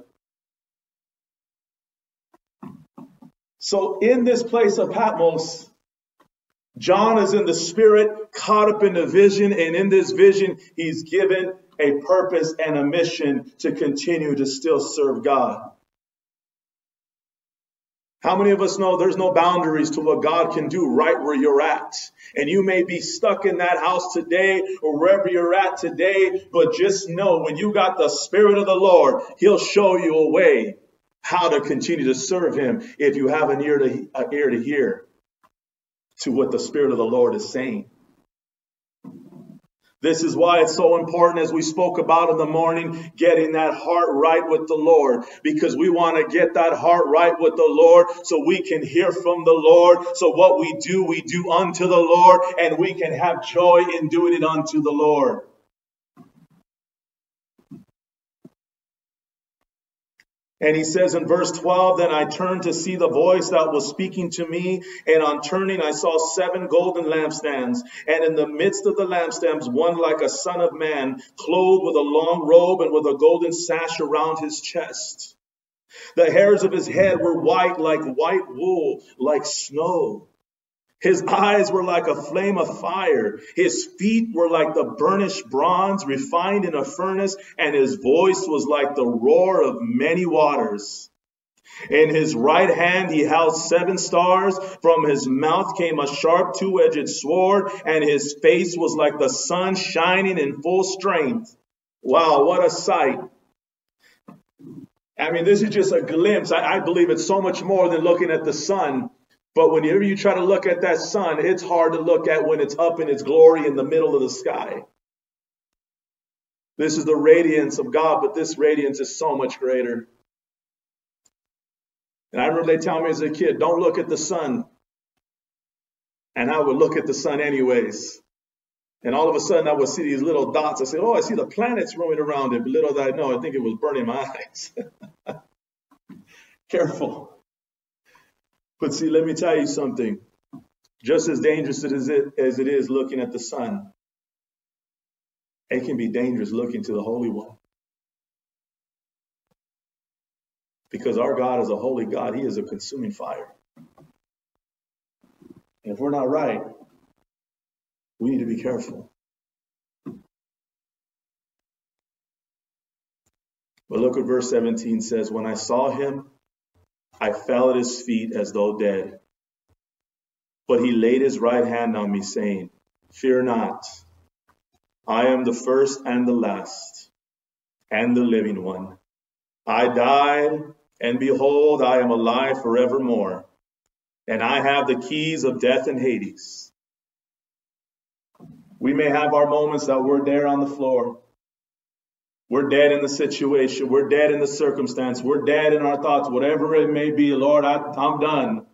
So in this place of Patmos, John is in the spirit, caught up in the vision, and in this vision, he's given a purpose and a mission to continue to still serve God. How many of us know there's no boundaries to what God can do right where you're at? And you may be stuck in that house today or wherever you're at today, but just know when you got the Spirit of the Lord, He'll show you a way how to continue to serve Him if you have an ear to, an ear to hear to what the Spirit of the Lord is saying. This is why it's so important, as we spoke about in the morning, getting that heart right with the Lord, because we want to get that heart right with the Lord so we can hear from the Lord. So what we do, we do unto the Lord, and we can have joy in doing it unto the Lord. And he says in verse 12, Then I turned to see the voice that was speaking to me. And on turning, I saw seven golden lampstands. And in the midst of the lampstands, one like a son of man, clothed with a long robe and with a golden sash around his chest. The hairs of his head were white like white wool, like snow. His eyes were like a flame of fire. His feet were like the burnished bronze refined in a furnace, and his voice was like the roar of many waters. In his right hand he held seven stars. From his mouth came a sharp two edged sword, and his face was like the sun shining in full strength. Wow, what a sight! I mean, this is just a glimpse. I, I believe it's so much more than looking at the sun. But whenever you try to look at that sun, it's hard to look at when it's up in its glory in the middle of the sky. This is the radiance of God, but this radiance is so much greater. And I remember they tell me as a kid, don't look at the sun. And I would look at the sun anyways. And all of a sudden I would see these little dots. I said, Oh, I see the planets roaming around it. But little did I know, I think it was burning my [laughs] eyes. Careful. But see, let me tell you something. Just as dangerous as it, as it is looking at the sun, it can be dangerous looking to the Holy One. Because our God is a holy God, He is a consuming fire. And if we're not right, we need to be careful. But look what verse 17 says When I saw him, I fell at his feet as though dead. But he laid his right hand on me, saying, Fear not. I am the first and the last, and the living one. I died, and behold, I am alive forevermore, and I have the keys of death and Hades. We may have our moments that we're there on the floor. We're dead in the situation. We're dead in the circumstance. We're dead in our thoughts, whatever it may be. Lord, I, I'm done.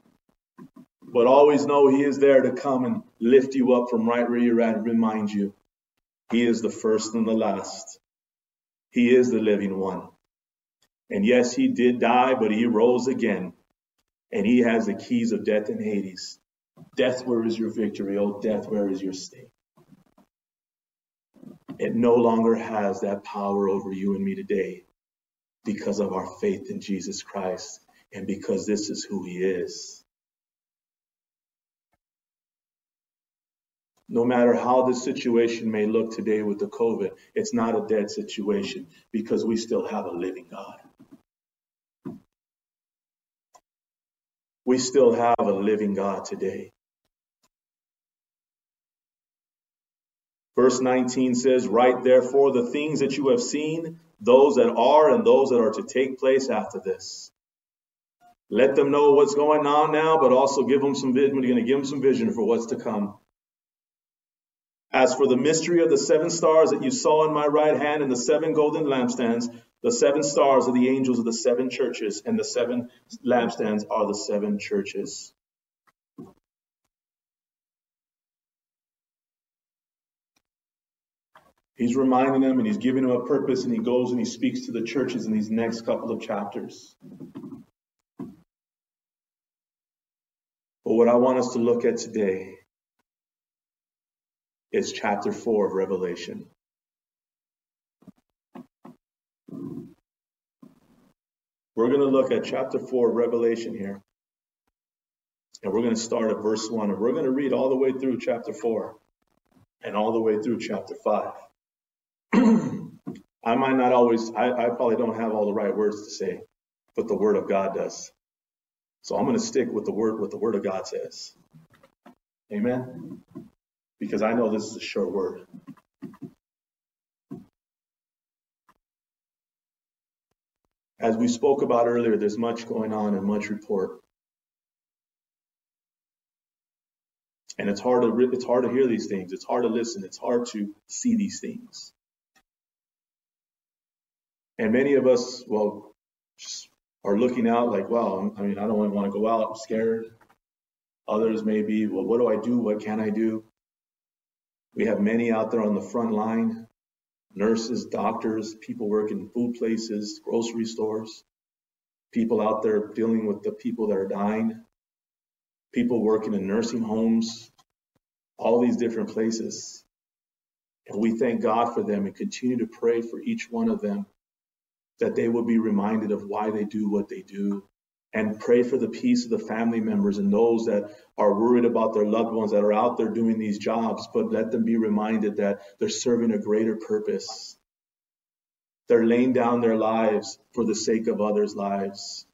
But always know He is there to come and lift you up from right where you're at and remind you He is the first and the last. He is the living one. And yes, He did die, but He rose again. And He has the keys of death and Hades. Death, where is your victory? Oh, death, where is your state? It no longer has that power over you and me today because of our faith in Jesus Christ and because this is who He is. No matter how the situation may look today with the COVID, it's not a dead situation because we still have a living God. We still have a living God today. Verse 19 says, Write therefore the things that you have seen, those that are and those that are to take place after this. Let them know what's going on now, but also give them some vision. You're going to give them some vision for what's to come. As for the mystery of the seven stars that you saw in my right hand and the seven golden lampstands, the seven stars are the angels of the seven churches, and the seven lampstands are the seven churches. He's reminding them and he's giving them a purpose, and he goes and he speaks to the churches in these next couple of chapters. But what I want us to look at today is chapter 4 of Revelation. We're going to look at chapter 4 of Revelation here. And we're going to start at verse 1, and we're going to read all the way through chapter 4 and all the way through chapter 5. [clears throat] I might not always, I, I probably don't have all the right words to say, but the Word of God does. So I'm going to stick with the Word, what the Word of God says. Amen? Because I know this is a sure word. As we spoke about earlier, there's much going on and much report. And it's hard to it's hard to hear these things. It's hard to listen. It's hard to see these things. And many of us, well, are looking out like, well, I mean, I don't want to go out. I'm scared. Others may be, well, what do I do? What can I do? We have many out there on the front line nurses, doctors, people working in food places, grocery stores, people out there dealing with the people that are dying, people working in nursing homes, all these different places. And we thank God for them and continue to pray for each one of them that they will be reminded of why they do what they do and pray for the peace of the family members and those that are worried about their loved ones that are out there doing these jobs, but let them be reminded that they're serving a greater purpose. They're laying down their lives for the sake of others' lives.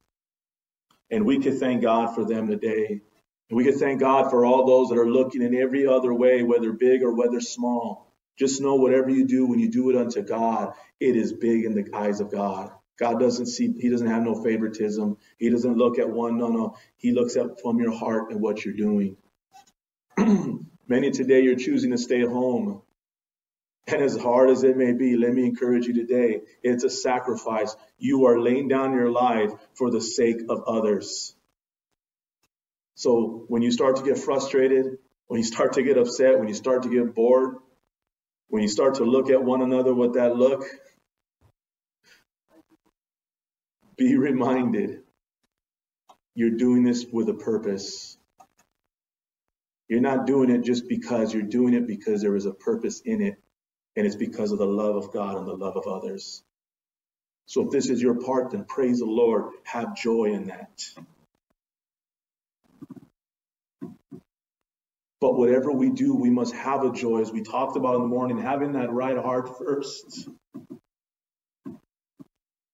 And we can thank God for them today. And we can thank God for all those that are looking in every other way, whether big or whether small. Just know whatever you do, when you do it unto God, it is big in the eyes of God. God doesn't see, He doesn't have no favoritism. He doesn't look at one, no, no. He looks at from your heart and what you're doing. [clears throat] Many today you're choosing to stay home. And as hard as it may be, let me encourage you today it's a sacrifice. You are laying down your life for the sake of others. So when you start to get frustrated, when you start to get upset, when you start to get bored, when you start to look at one another with that look, Be reminded you're doing this with a purpose. You're not doing it just because you're doing it because there is a purpose in it, and it's because of the love of God and the love of others. So if this is your part, then praise the Lord. Have joy in that. But whatever we do, we must have a joy, as we talked about in the morning, having that right heart first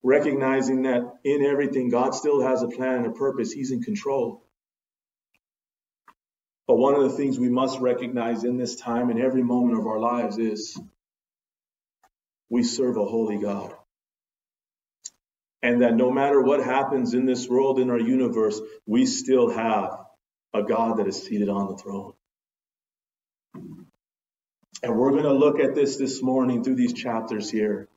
recognizing that in everything, God still has a plan and a purpose. He's in control. But one of the things we must recognize in this time and every moment of our lives is we serve a holy God. And that no matter what happens in this world, in our universe, we still have a God that is seated on the throne. And we're going to look at this this morning through these chapters here.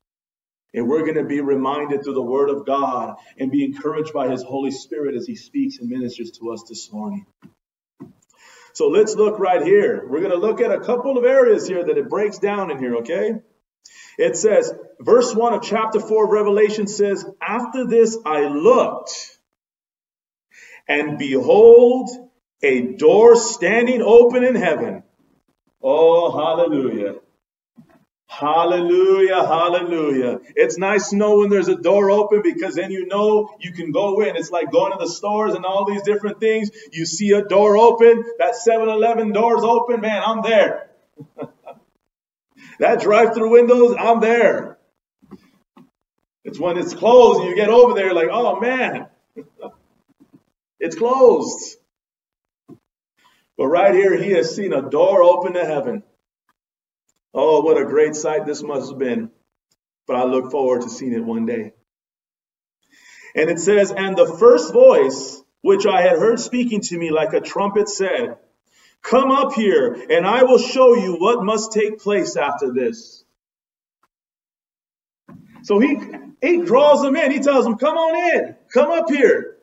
And we're going to be reminded through the Word of God and be encouraged by His Holy Spirit as He speaks and ministers to us this morning. So let's look right here. We're going to look at a couple of areas here that it breaks down in here, okay? It says, verse 1 of chapter 4 of Revelation says, After this I looked, and behold, a door standing open in heaven. Oh, hallelujah. Hallelujah, hallelujah. It's nice to know when there's a door open because then you know you can go in. It's like going to the stores and all these different things. You see a door open, that 7 Eleven door's open, man, I'm there. [laughs] that drive through windows, I'm there. It's when it's closed and you get over there, like, oh man, [laughs] it's closed. But right here, he has seen a door open to heaven. Oh, what a great sight this must have been. But I look forward to seeing it one day. And it says, And the first voice which I had heard speaking to me like a trumpet said, Come up here, and I will show you what must take place after this. So he, he draws them in. He tells them, Come on in, come up here.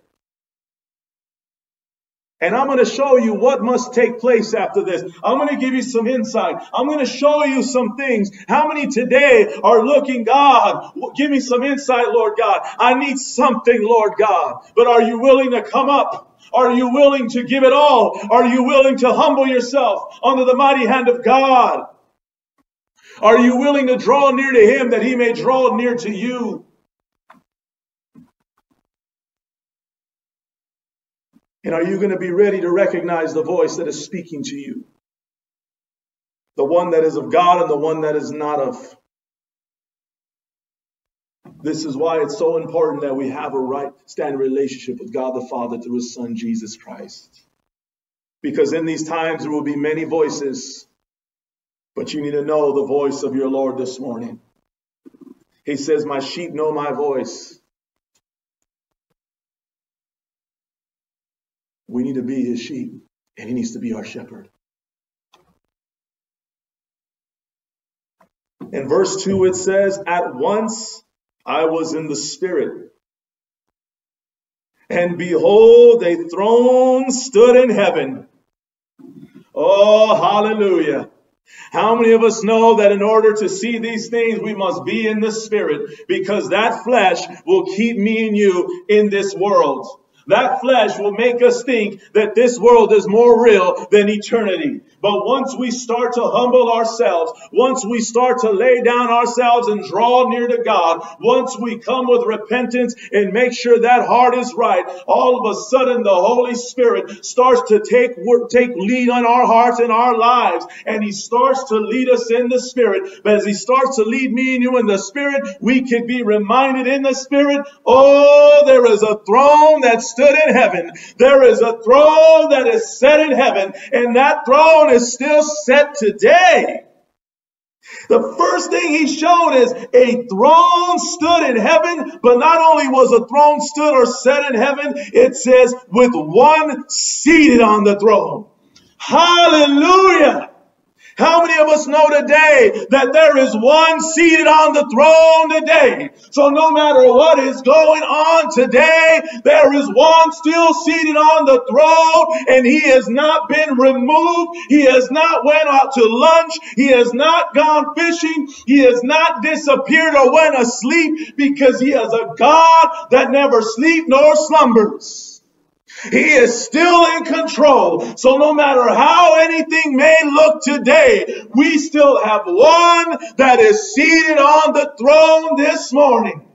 And I'm going to show you what must take place after this. I'm going to give you some insight. I'm going to show you some things. How many today are looking, God, give me some insight, Lord God. I need something, Lord God. But are you willing to come up? Are you willing to give it all? Are you willing to humble yourself under the mighty hand of God? Are you willing to draw near to Him that He may draw near to you? And are you going to be ready to recognize the voice that is speaking to you? The one that is of God and the one that is not of. This is why it's so important that we have a right standing relationship with God the Father through his son Jesus Christ. Because in these times there will be many voices, but you need to know the voice of your Lord this morning. He says, My sheep know my voice. We need to be his sheep, and he needs to be our shepherd. In verse 2, it says, At once I was in the Spirit. And behold, a throne stood in heaven. Oh, hallelujah. How many of us know that in order to see these things, we must be in the Spirit because that flesh will keep me and you in this world. That flesh will make us think that this world is more real than eternity. But once we start to humble ourselves, once we start to lay down ourselves and draw near to God, once we come with repentance and make sure that heart is right, all of a sudden the Holy Spirit starts to take take lead on our hearts and our lives, and He starts to lead us in the Spirit. But as He starts to lead me and you in the Spirit, we can be reminded in the Spirit, oh, there is a throne that stood in heaven. There is a throne that is set in heaven, and that throne is still set today. The first thing he showed is a throne stood in heaven, but not only was a throne stood or set in heaven, it says with one seated on the throne. Hallelujah. How many of us know today that there is one seated on the throne today? So no matter what is going on today, there is one still seated on the throne and he has not been removed. He has not went out to lunch. He has not gone fishing. He has not disappeared or went asleep because he is a God that never sleeps nor slumbers. He is still in control. So no matter how anything may look today, we still have one that is seated on the throne this morning.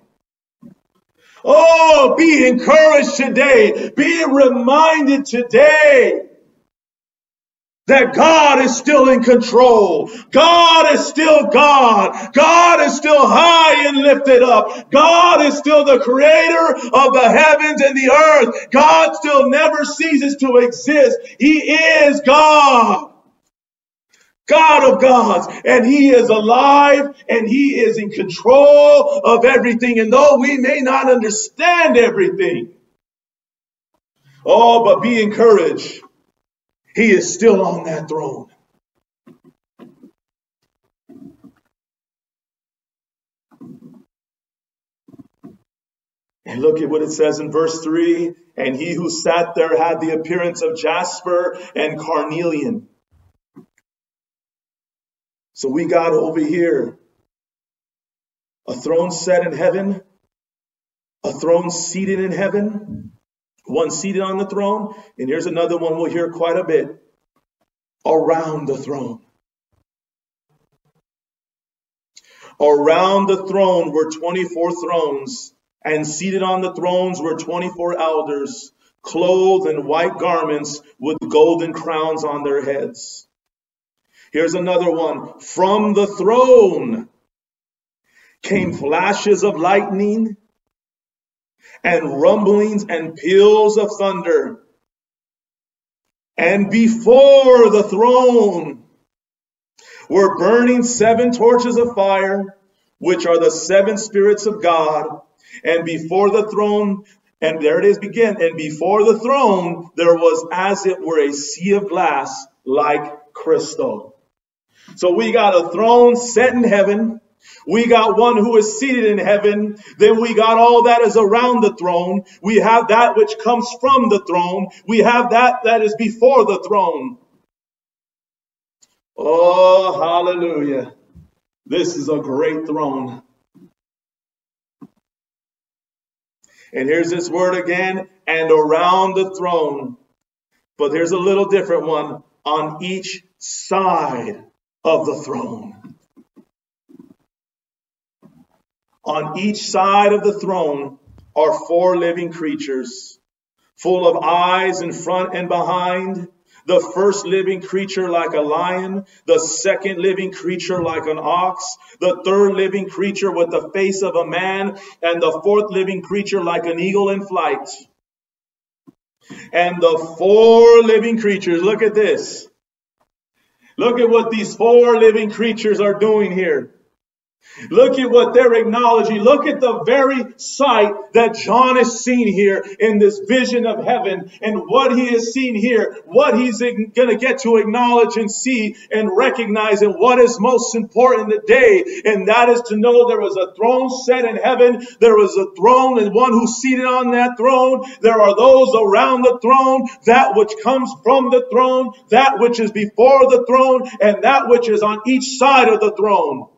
Oh, be encouraged today. Be reminded today that God is still in control. God is still God. God is still high and lifted up. God is still the creator of the heavens and the earth. God still never ceases to exist. He is God. God of gods, and He is alive and He is in control of everything. And though we may not understand everything, oh, but be encouraged he is still on that throne. And look at what it says in verse 3 and he who sat there had the appearance of jasper and carnelian. So we got over here a throne set in heaven, a throne seated in heaven, one seated on the throne, and here's another one we'll hear quite a bit around the throne. Around the throne were 24 thrones, and seated on the thrones were 24 elders, clothed in white garments with golden crowns on their heads. Here's another one. From the throne came flashes of lightning and rumblings and peals of thunder. And before the throne were burning seven torches of fire, which are the seven spirits of God. And before the throne, and there it is begin, and before the throne there was as it were a sea of glass like crystal. So we got a throne set in heaven we got one who is seated in heaven. Then we got all that is around the throne. We have that which comes from the throne. We have that that is before the throne. Oh, hallelujah. This is a great throne. And here's this word again, and around the throne. But here's a little different one on each side of the throne. On each side of the throne are four living creatures full of eyes in front and behind. The first living creature like a lion, the second living creature like an ox, the third living creature with the face of a man, and the fourth living creature like an eagle in flight. And the four living creatures, look at this. Look at what these four living creatures are doing here. Look at what they're acknowledging. Look at the very sight that John has seen here in this vision of heaven and what he is seeing here, what he's going to get to acknowledge and see and recognize and what is most important today. And that is to know there was a throne set in heaven. There was a throne and one who's seated on that throne. There are those around the throne, that which comes from the throne, that which is before the throne, and that which is on each side of the throne.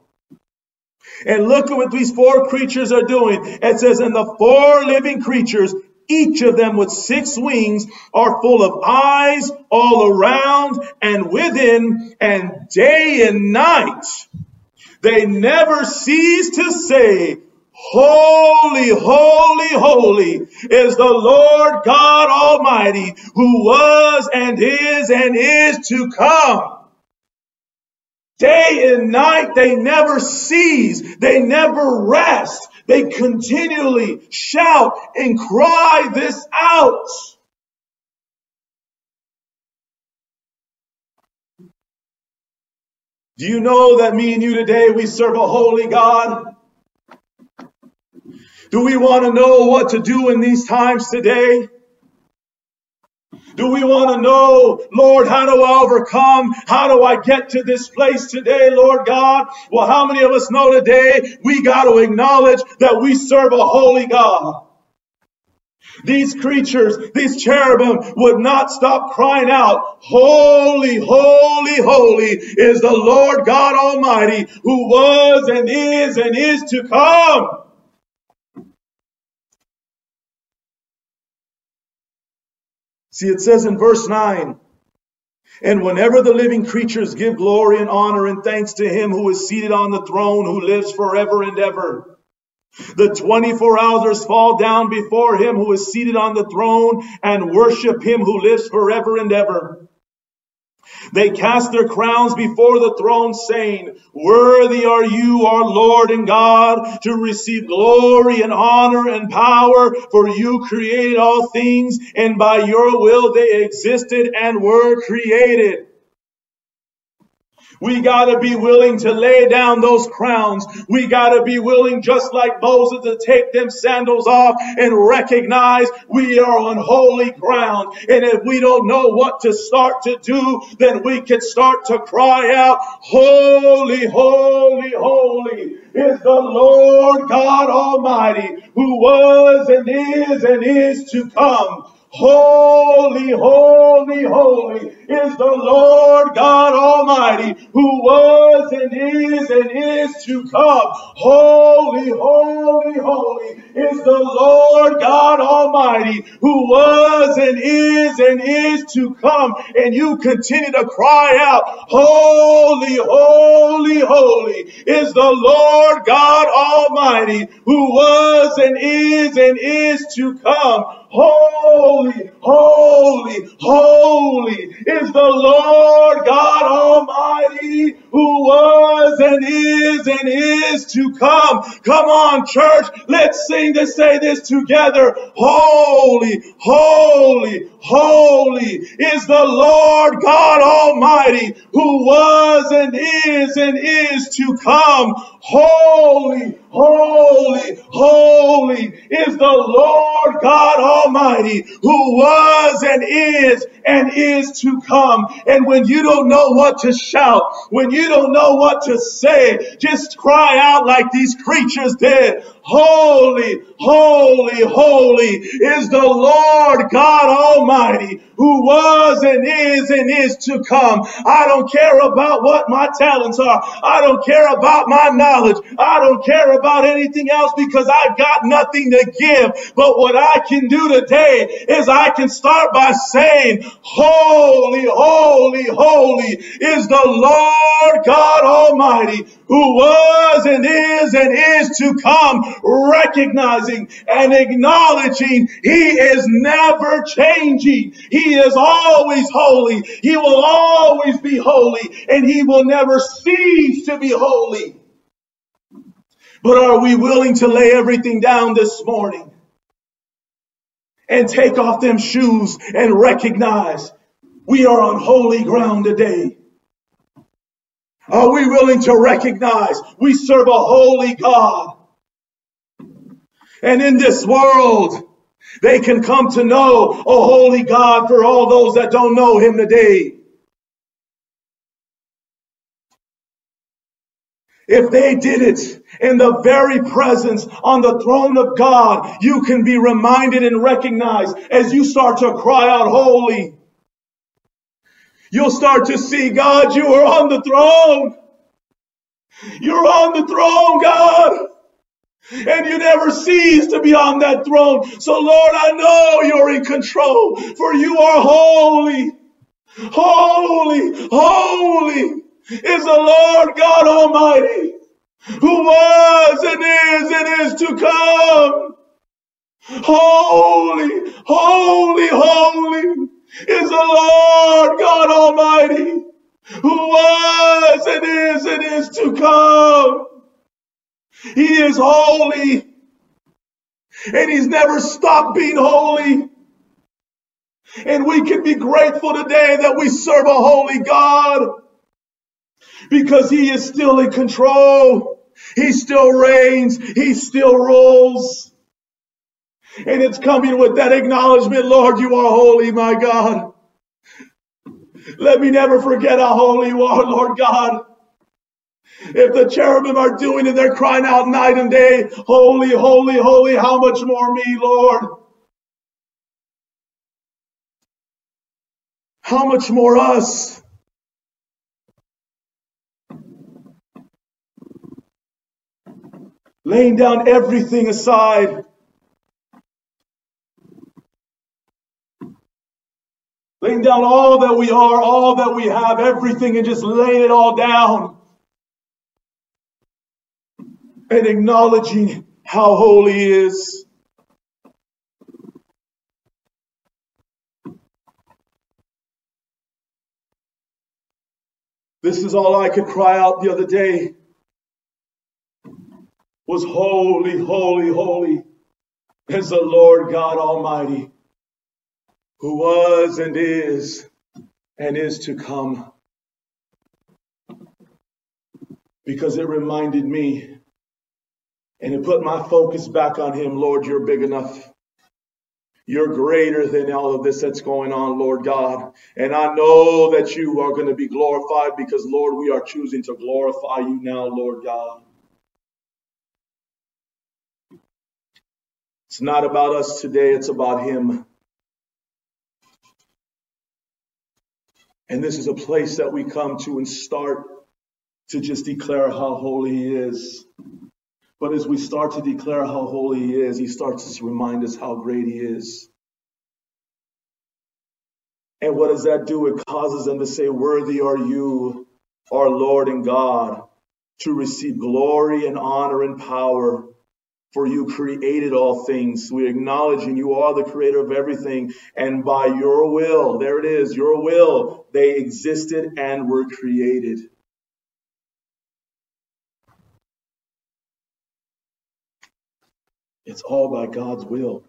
And look at what these four creatures are doing. It says, and the four living creatures, each of them with six wings, are full of eyes all around and within, and day and night. They never cease to say, Holy, holy, holy is the Lord God Almighty, who was and is and is to come. Day and night, they never cease. They never rest. They continually shout and cry this out. Do you know that me and you today, we serve a holy God? Do we want to know what to do in these times today? Do we want to know, Lord, how do I overcome? How do I get to this place today, Lord God? Well, how many of us know today we got to acknowledge that we serve a holy God? These creatures, these cherubim would not stop crying out, Holy, holy, holy is the Lord God Almighty who was and is and is to come. See, it says in verse 9, and whenever the living creatures give glory and honor and thanks to him who is seated on the throne, who lives forever and ever, the 24 elders fall down before him who is seated on the throne and worship him who lives forever and ever. They cast their crowns before the throne, saying, Worthy are you, our Lord and God, to receive glory and honor and power, for you created all things, and by your will they existed and were created. We gotta be willing to lay down those crowns. We gotta be willing, just like Moses, to take them sandals off and recognize we are on holy ground. And if we don't know what to start to do, then we can start to cry out, Holy, holy, holy is the Lord God Almighty, who was and is and is to come. Holy, holy, holy is the Lord God Almighty who was and is and is to come. Holy, holy, holy is the Lord God Almighty who was and is and is to come. And you continue to cry out, Holy, holy, holy is the Lord God Almighty who was and is and is to come. Holy, holy, holy is the Lord God Almighty who was and is and is to come. Come on, church. Let's sing to say this together. Holy, holy, holy is the Lord God Almighty who was and is and is to come. Holy, holy, holy is the Lord God Almighty who was and is and is to come. And when you don't know what to shout, when you don't know what to say, just cry out like these creatures did. Holy, holy, holy is the Lord God Almighty who was and is and is to come. I don't care about what my talents are. I don't care about my knowledge. I don't care about anything else because I've got nothing to give. But what I can do today is I can start by saying, holy, holy, holy is the Lord God Almighty who was and is and is to come. recognizing and acknowledging He is never changing. He is always holy. He will always be holy and He will never cease to be holy. But are we willing to lay everything down this morning and take off them shoes and recognize we are on holy ground today? Are we willing to recognize we serve a holy God? And in this world, they can come to know a holy God for all those that don't know him today. If they did it in the very presence on the throne of God, you can be reminded and recognized as you start to cry out, Holy. You'll start to see, God, you are on the throne. You're on the throne, God. And you never cease to be on that throne. So, Lord, I know you're in control, for you are holy. Holy, holy is the Lord God Almighty, who was and is and is to come. Holy, holy, holy is the Lord God Almighty, who was and is and is to come. He is holy, and He's never stopped being holy. And we can be grateful today that we serve a holy God because he is still in control. He still reigns. He still rules. And it's coming with that acknowledgement, Lord, you are holy, my God. Let me never forget how holy you are, Lord God. If the cherubim are doing it, they're crying out night and day, holy, holy, holy, how much more me, Lord? How much more us? laying down everything aside. Laying down all that we are, all that we have, everything, and just laying it all down. And acknowledging how holy He is. This is all I could cry out the other day was holy, holy, holy is the Lord God Almighty, who was and is and is to come. Because it reminded me and it put my focus back on Him. Lord, you're big enough. You're greater than all of this that's going on, Lord God. And I know that you are going to be glorified because, Lord, we are choosing to glorify you now, Lord God. It's not about us today, it's about Him. And this is a place that we come to and start to just declare how holy He is. But as we start to declare how holy He is, He starts to remind us how great He is. And what does that do? It causes them to say, Worthy are you, our Lord and God, to receive glory and honor and power for you created all things. We acknowledge and you are the creator of everything. And by your will, there it is, your will, they existed and were created. It's all by God's will.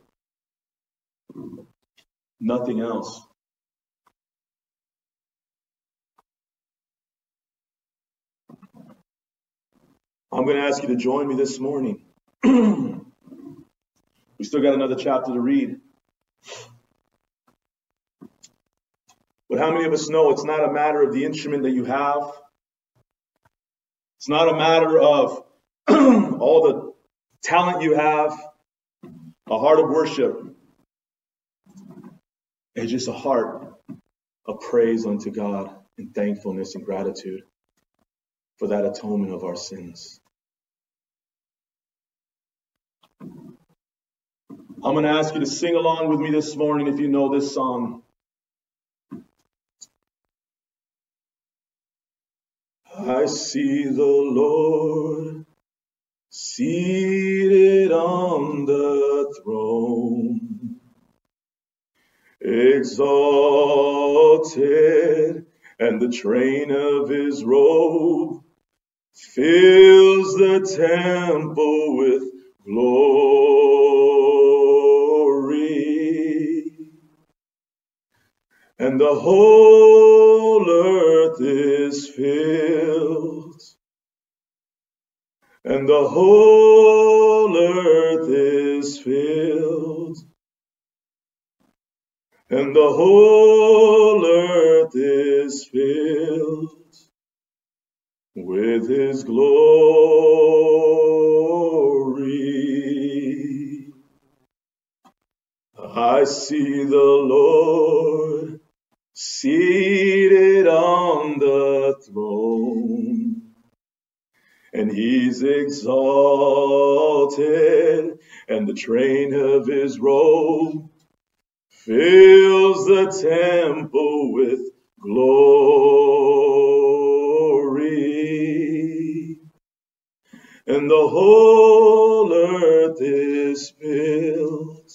Nothing else. I'm going to ask you to join me this morning we still got another chapter to read. But how many of us know it's not a matter of the instrument that you have? It's not a matter of [clears throat] all the talent you have, a heart of worship. It's just a heart of praise unto God and thankfulness and gratitude for that atonement of our sins. I'm going to ask you to sing along with me this morning if you know this song. I see the Lord seated on the throne, exalted, and the train of his robe fills the temple with glory. And the whole earth is filled, and the whole earth is filled, and the whole earth is filled with his glory. I see the Lord seated on the throne, and he's exalted, and the train of his robe fills the temple with glory. And the whole earth is filled.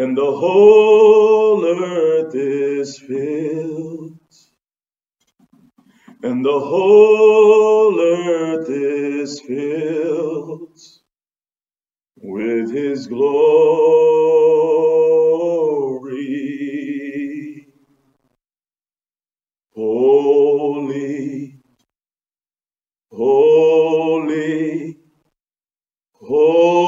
And the whole earth is filled. And the whole earth is filled with his glory. Holy, holy, holy,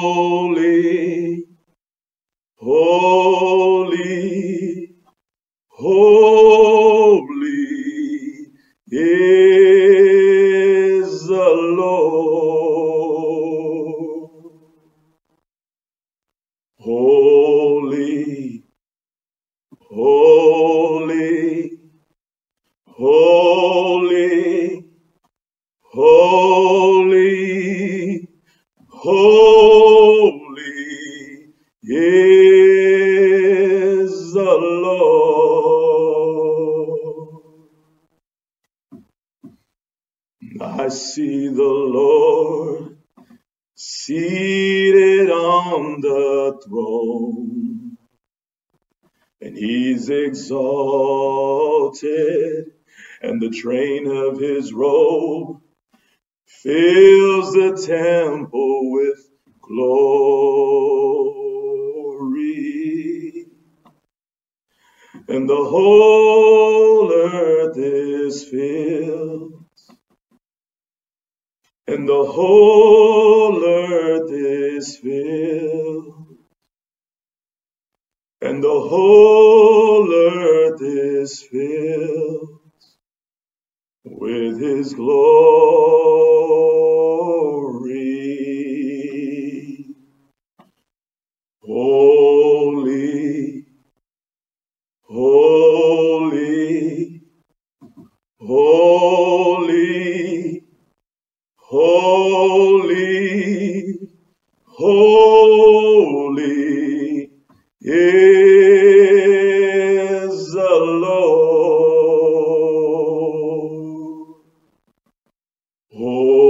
Holy,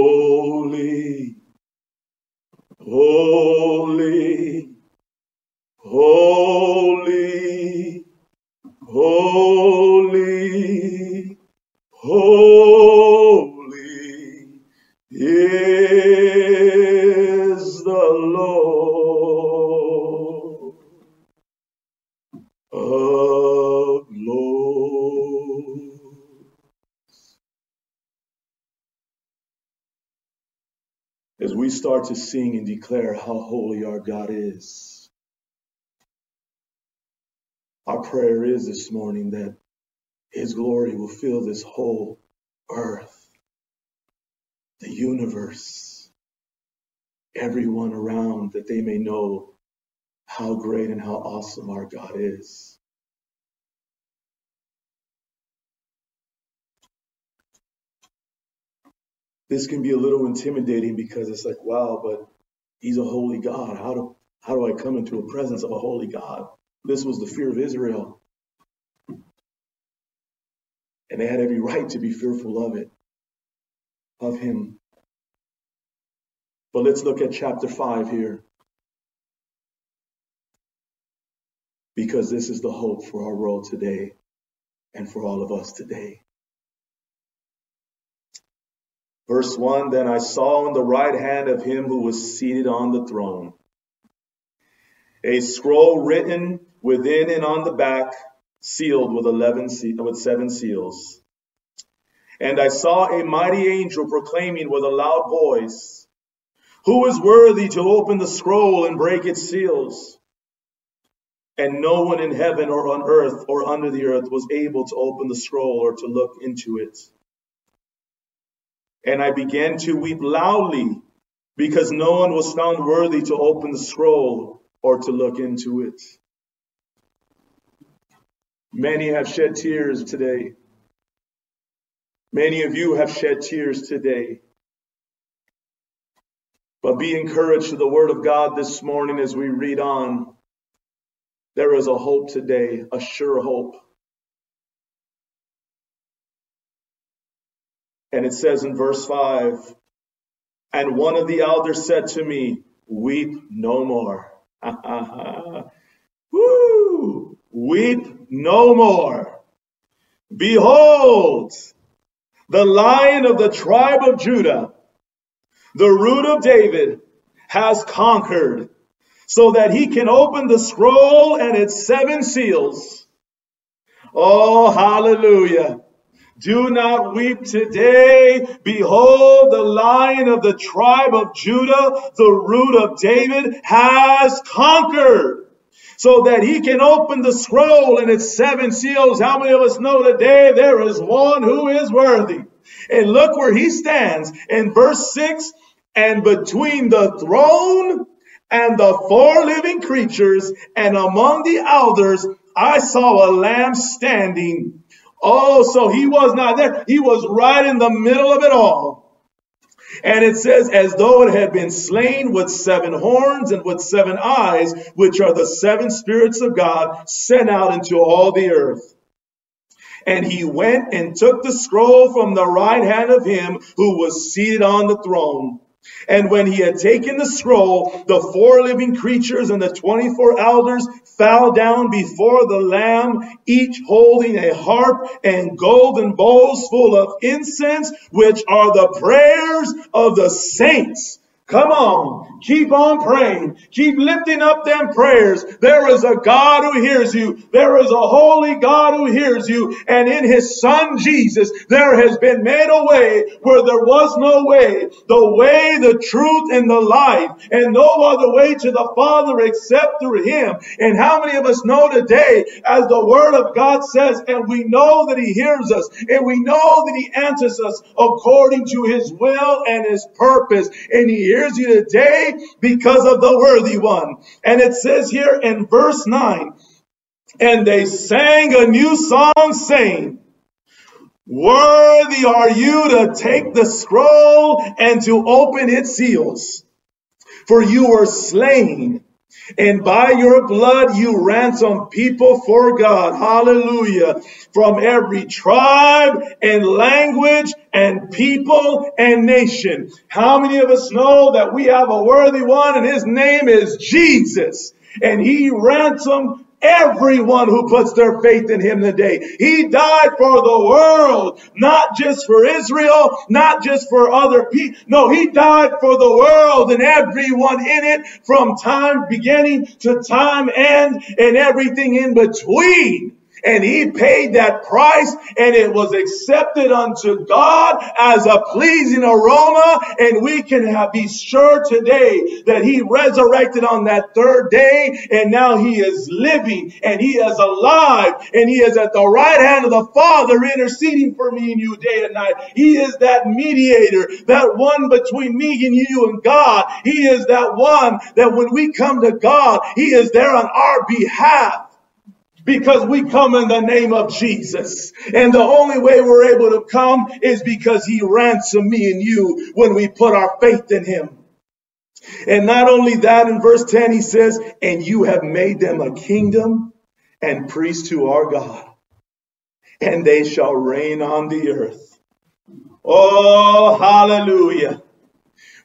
start to sing and declare how holy our God is, our prayer is this morning that His glory will fill this whole earth, the universe, everyone around, that they may know how great and how awesome our God is. This can be a little intimidating because it's like, wow, but He's a holy God. How do how do I come into a presence of a holy God? This was the fear of Israel. And they had every right to be fearful of it, of him. But let's look at chapter 5 here. Because this is the hope for our world today and for all of us today. Verse 1 Then I saw in the right hand of him who was seated on the throne a scroll written within and on the back, sealed with eleven with seven seals. And I saw a mighty angel proclaiming with a loud voice, Who is worthy to open the scroll and break its seals? And no one in heaven or on earth or under the earth was able to open the scroll or to look into it. And I began to weep loudly because no one was found worthy to open the scroll or to look into it. Many have shed tears today. Many of you have shed tears today. But be encouraged to the word of God this morning as we read on. There is a hope today, a sure hope. And it says in verse 5 And one of the elders said to me, Weep no more. [laughs] Woo! Weep no more. Behold, the lion of the tribe of Judah, the root of David, has conquered so that he can open the scroll and its seven seals. Oh, hallelujah. Do not weep today. Behold, the lion of the tribe of Judah, the root of David, has conquered so that he can open the scroll and its seven seals. How many of us know today there is one who is worthy? And look where he stands in verse 6 and between the throne and the four living creatures and among the elders, I saw a lamb standing Oh, so he was not there. He was right in the middle of it all. And it says, as though it had been slain with seven horns and with seven eyes, which are the seven spirits of God sent out into all the earth. And he went and took the scroll from the right hand of him who was seated on the throne. And when he had taken the scroll, the four living creatures and the 24 elders fell down before the Lamb, each holding a harp and golden bowls full of incense, which are the prayers of the saints. Come on. Keep on praying. Keep lifting up them prayers. There is a God who hears you. There is a holy God who hears you. And in his son Jesus, there has been made a way where there was no way. The way, the truth, and the life. And no other way to the Father except through him. And how many of us know today, as the word of God says, and we know that he hears us, and we know that he answers us according to his will and his purpose. And he hears you today because of the worthy one. And it says here in verse 9, and they sang a new song saying, Worthy are you to take the scroll and to open its seals. For you were slain and by your blood you ransom people for God. Hallelujah. From every tribe and language and people and nation. How many of us know that we have a worthy one and his name is Jesus? And he ransomed everyone who puts their faith in him today. He died for the world, not just for Israel, not just for other people. No, he died for the world and everyone in it from time beginning to time end and everything in between and he paid that price and it was accepted unto God as a pleasing aroma. And we can have, be sure today that he resurrected on that third day and now he is living and he is alive and he is at the right hand of the Father interceding for me and you day and night. He is that mediator, that one between me and you and God. He is that one that when we come to God, he is there on our behalf because we come in the name of Jesus. And the only way we're able to come is because he ransomed me and you when we put our faith in him. And not only that, in verse 10, he says, and you have made them a kingdom and priests to our God, and they shall reign on the earth. Oh, hallelujah.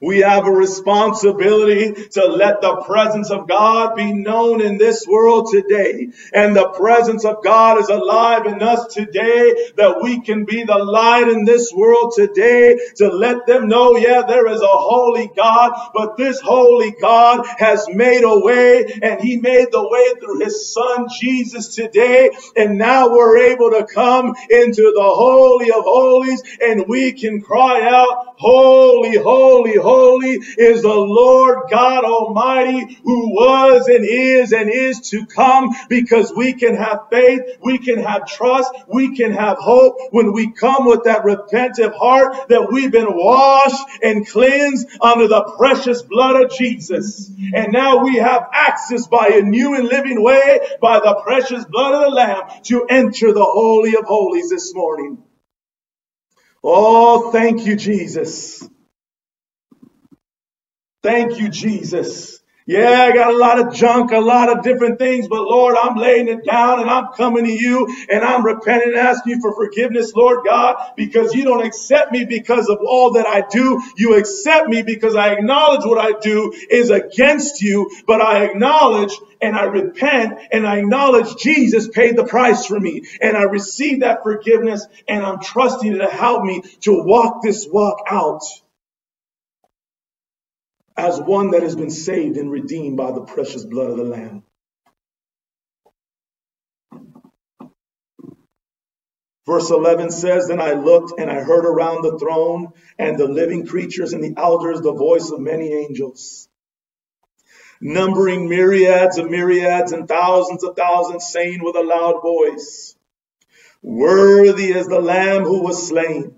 We have a responsibility to let the presence of God be known in this world today. And the presence of God is alive in us today that we can be the light in this world today to let them know, yeah, there is a holy God, but this holy God has made a way and he made the way through his son Jesus today. And now we're able to come into the holy of holies and we can cry out, holy, holy, holy holy is the Lord God Almighty who was and is and is to come because we can have faith, we can have trust, we can have hope when we come with that repentant heart that we've been washed and cleansed under the precious blood of Jesus. And now we have access by a new and living way by the precious blood of the Lamb to enter the Holy of Holies this morning. Oh, thank you, Jesus. Thank you, Jesus. Yeah, I got a lot of junk, a lot of different things, but Lord, I'm laying it down and I'm coming to you and I'm repenting and asking you for forgiveness, Lord God, because you don't accept me because of all that I do. You accept me because I acknowledge what I do is against you, but I acknowledge and I repent and I acknowledge Jesus paid the price for me and I receive that forgiveness and I'm trusting you to help me to walk this walk out as one that has been saved and redeemed by the precious blood of the Lamb. Verse 11 says, Then I looked and I heard around the throne and the living creatures and the elders the voice of many angels, numbering myriads of myriads and thousands of thousands, saying with a loud voice, Worthy is the Lamb who was slain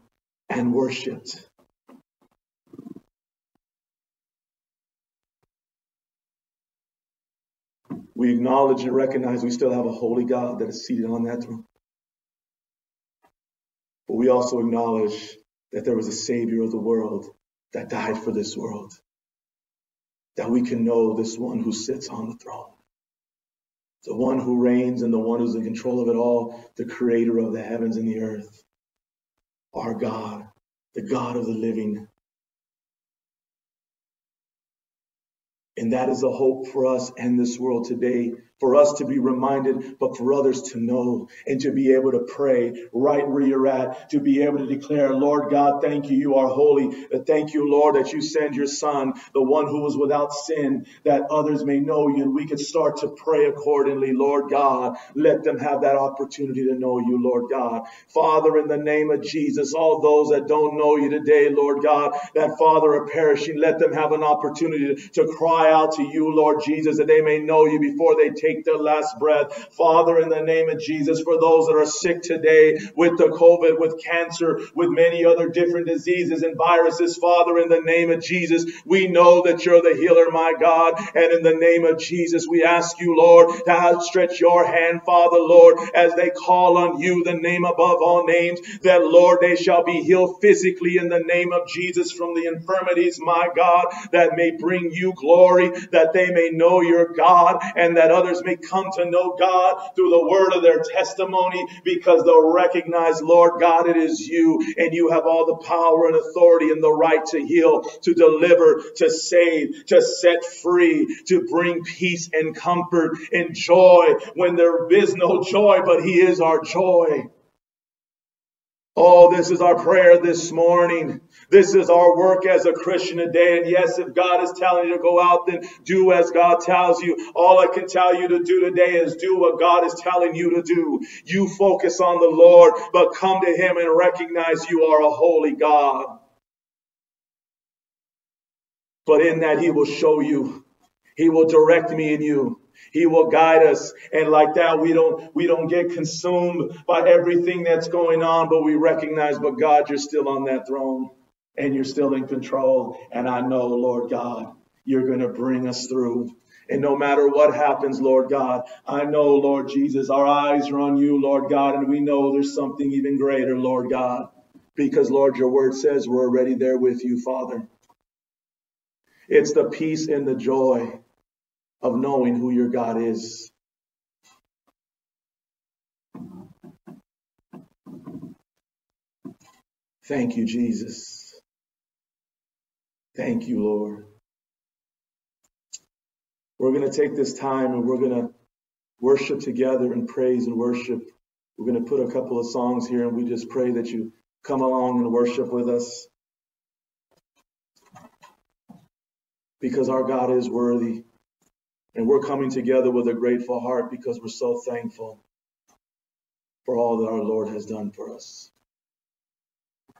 and worshiped. We acknowledge and recognize we still have a holy God that is seated on that throne. But we also acknowledge that there was a Savior of the world that died for this world, that we can know this one who sits on the throne, the one who reigns and the one who's in control of it all, the creator of the heavens and the earth our God, the God of the living. And that is a hope for us and this world today for us to be reminded, but for others to know and to be able to pray right where you're at, to be able to declare, Lord God, thank you, you are holy. Thank you, Lord, that you send your son, the one who was without sin, that others may know you. And we could start to pray accordingly, Lord God. Let them have that opportunity to know you, Lord God. Father, in the name of Jesus, all those that don't know you today, Lord God, that Father are perishing, let them have an opportunity to cry out to you, Lord Jesus, that they may know you before they take take their last breath. Father, in the name of Jesus, for those that are sick today with the COVID, with cancer, with many other different diseases and viruses, Father, in the name of Jesus, we know that you're the healer, my God. And in the name of Jesus, we ask you, Lord, to outstretch your hand, Father, Lord, as they call on you, the name above all names, that, Lord, they shall be healed physically in the name of Jesus from the infirmities, my God, that may bring you glory, that they may know your God, and that others may come to know God through the word of their testimony because they'll recognize, Lord God, it is you and you have all the power and authority and the right to heal, to deliver, to save, to set free, to bring peace and comfort and joy when there is no joy, but He is our joy. Oh, this is our prayer this morning. This is our work as a Christian today. And yes, if God is telling you to go out, then do as God tells you. All I can tell you to do today is do what God is telling you to do. You focus on the Lord, but come to Him and recognize you are a holy God. But in that, He will show you. He will direct me and you. He will guide us. And like that, we don't, we don't get consumed by everything that's going on, but we recognize, but God, you're still on that throne. And you're still in control. And I know, Lord God, you're going to bring us through. And no matter what happens, Lord God, I know, Lord Jesus, our eyes are on you, Lord God, and we know there's something even greater, Lord God, because, Lord, your word says we're already there with you, Father. It's the peace and the joy of knowing who your God is. Thank you, Jesus. Thank you, Lord. We're going to take this time and we're going to worship together and praise and worship. We're going to put a couple of songs here and we just pray that you come along and worship with us. Because our God is worthy. And we're coming together with a grateful heart because we're so thankful for all that our Lord has done for us.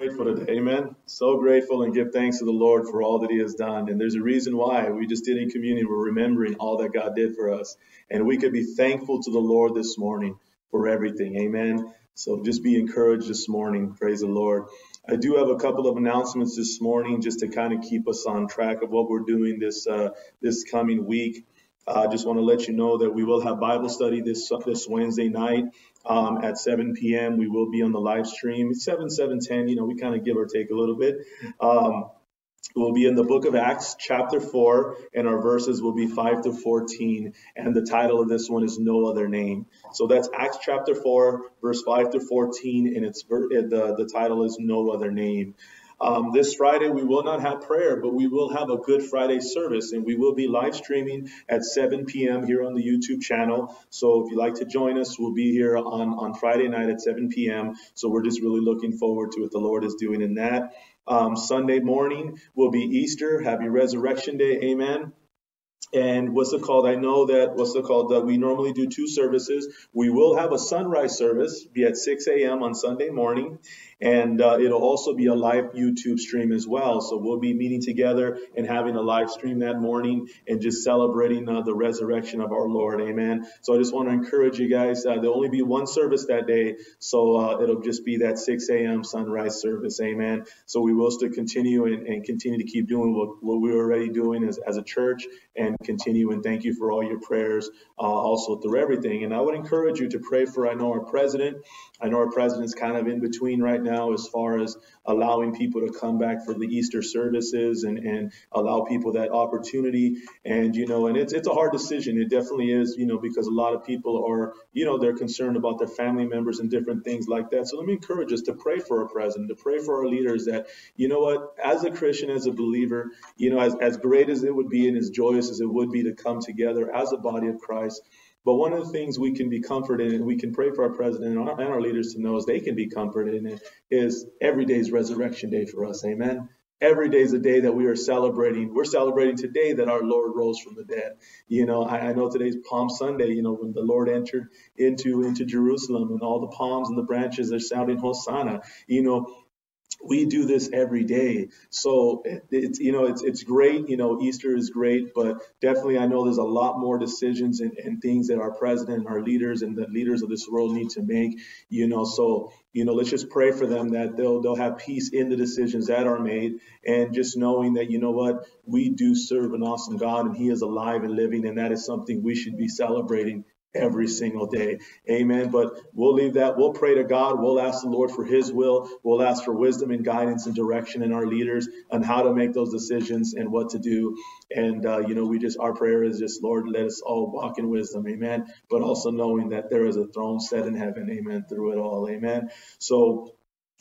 Grateful today, amen. So grateful and give thanks to the Lord for all that He has done. And there's a reason why we just did in communion. We're remembering all that God did for us. And we could be thankful to the Lord this morning for everything, amen. So just be encouraged this morning. Praise the Lord. I do have a couple of announcements this morning just to kind of keep us on track of what we're doing this uh, this coming week. I just want to let you know that we will have Bible study this this Wednesday night um, at 7 p.m. We will be on the live stream. 7, 7, 10, you know, we kind of give or take a little bit. Um, we'll be in the book of Acts, chapter 4, and our verses will be 5 to 14. And the title of this one is No Other Name. So that's Acts chapter 4, verse 5 to 14, and it's the, the title is No Other Name. Um, this Friday, we will not have prayer, but we will have a Good Friday service, and we will be live streaming at 7 p.m. here on the YouTube channel. So if you'd like to join us, we'll be here on, on Friday night at 7 p.m. So we're just really looking forward to what the Lord is doing in that. Um, Sunday morning will be Easter. Happy Resurrection Day. Amen. And what's it called? I know that what's it called? That we normally do two services. We will have a sunrise service, be at 6 a.m. on Sunday morning, and uh, it'll also be a live YouTube stream as well. So we'll be meeting together and having a live stream that morning and just celebrating uh, the resurrection of our Lord. Amen. So I just want to encourage you guys. Uh, there'll only be one service that day, so uh, it'll just be that 6 a.m. sunrise service. Amen. So we will still continue and, and continue to keep doing what, what we are already doing as, as a church and continue. And thank you for all your prayers, uh, also through everything. And I would encourage you to pray for. I know our president. I know our president's kind of in between right now as far as allowing people to come back for the Easter services and, and allow people that opportunity. And, you know, and it's, it's a hard decision. It definitely is, you know, because a lot of people are, you know, they're concerned about their family members and different things like that. So let me encourage us to pray for our president, to pray for our leaders that, you know what, as a Christian, as a believer, you know, as, as great as it would be and as joyous as it would be to come together as a body of Christ, but one of the things we can be comforted in, and we can pray for our president and our, and our leaders to know is they can be comforted in it, is every day is resurrection day for us. Amen. Every day is a day that we are celebrating. We're celebrating today that our Lord rose from the dead. You know, I, I know today's Palm Sunday, you know, when the Lord entered into, into Jerusalem and all the palms and the branches are sounding Hosanna. You know, we do this every day. So it's you know it's it's great. You know Easter is great, but definitely I know there's a lot more decisions and, and things that our president and our leaders and the leaders of this world need to make. You know, so you know let's just pray for them that they'll they'll have peace in the decisions that are made, and just knowing that you know what we do serve an awesome God and He is alive and living, and that is something we should be celebrating every single day. Amen. But we'll leave that. We'll pray to God. We'll ask the Lord for His will. We'll ask for wisdom and guidance and direction in our leaders on how to make those decisions and what to do. And, uh, you know, we just, our prayer is just, Lord, let us all walk in wisdom. Amen. But also knowing that there is a throne set in heaven. Amen. Through it all. Amen. So,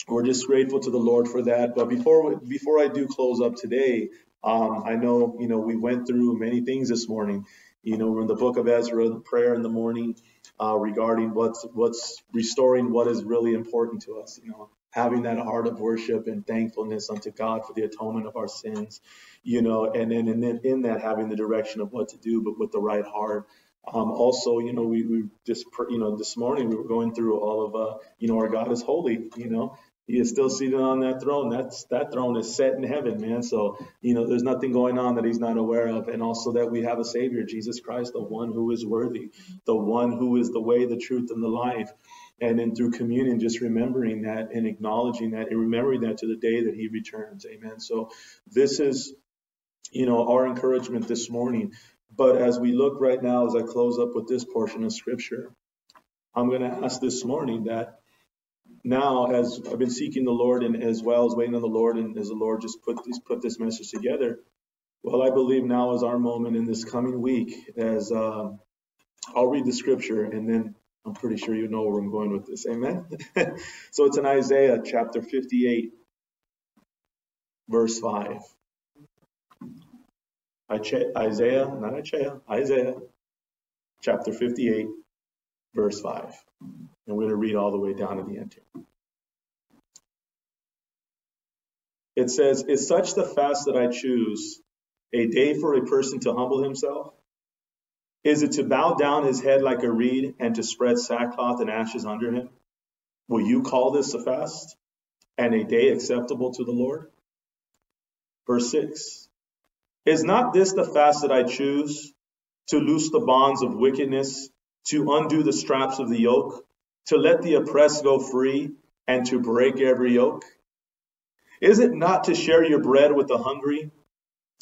we're just grateful to the Lord for that. But before before I do close up today, um, I know you know we went through many things this morning, you know, we're in the book of Ezra, the prayer in the morning uh, regarding what's what's restoring what is really important to us. You know, having that heart of worship and thankfulness unto God for the atonement of our sins. You know, and then and then in that having the direction of what to do, but with the right heart. Um, also, you know, we, we just, you know, this morning we were going through all of, uh, you know, our God is holy, you know, he is still seated on that throne. That's that throne is set in heaven, man. So you know, there's nothing going on that he's not aware of, and also that we have a Savior, Jesus Christ, the one who is worthy, the one who is the way, the truth, and the life. And then through communion, just remembering that and acknowledging that and remembering that to the day that he returns. Amen. So this is, you know, our encouragement this morning. But as we look right now, as I close up with this portion of scripture, I'm going to ask this morning that now, as I've been seeking the Lord and as well as waiting on the Lord, and as the Lord just put this put this message together, well, I believe now is our moment in this coming week as um, I'll read the scripture and then I'm pretty sure you know where I'm going with this. Amen. [laughs] so it's in Isaiah chapter 58, verse 5. Isaiah, not Isaiah, Isaiah chapter 58, verse 5. And we're going to read all the way down to the end here. It says, Is such the fast that I choose a day for a person to humble himself? Is it to bow down his head like a reed and to spread sackcloth and ashes under him? Will you call this a fast and a day acceptable to the Lord? Verse 6 Is not this the fast that I choose to loose the bonds of wickedness, to undo the straps of the yoke, to let the oppressed go free, and to break every yoke? Is it not to share your bread with the hungry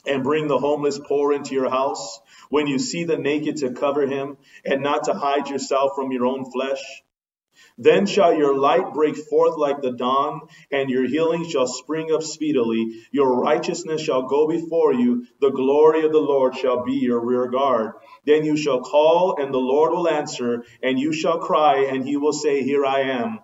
and bring the homeless poor into your house, when you see the naked to cover him, and not to hide yourself from your own flesh? Then shall your light break forth like the dawn, and your healing shall spring up speedily. Your righteousness shall go before you. The glory of the Lord shall be your rear guard. Then you shall call, and the Lord will answer, and you shall cry, and he will say, Here I am.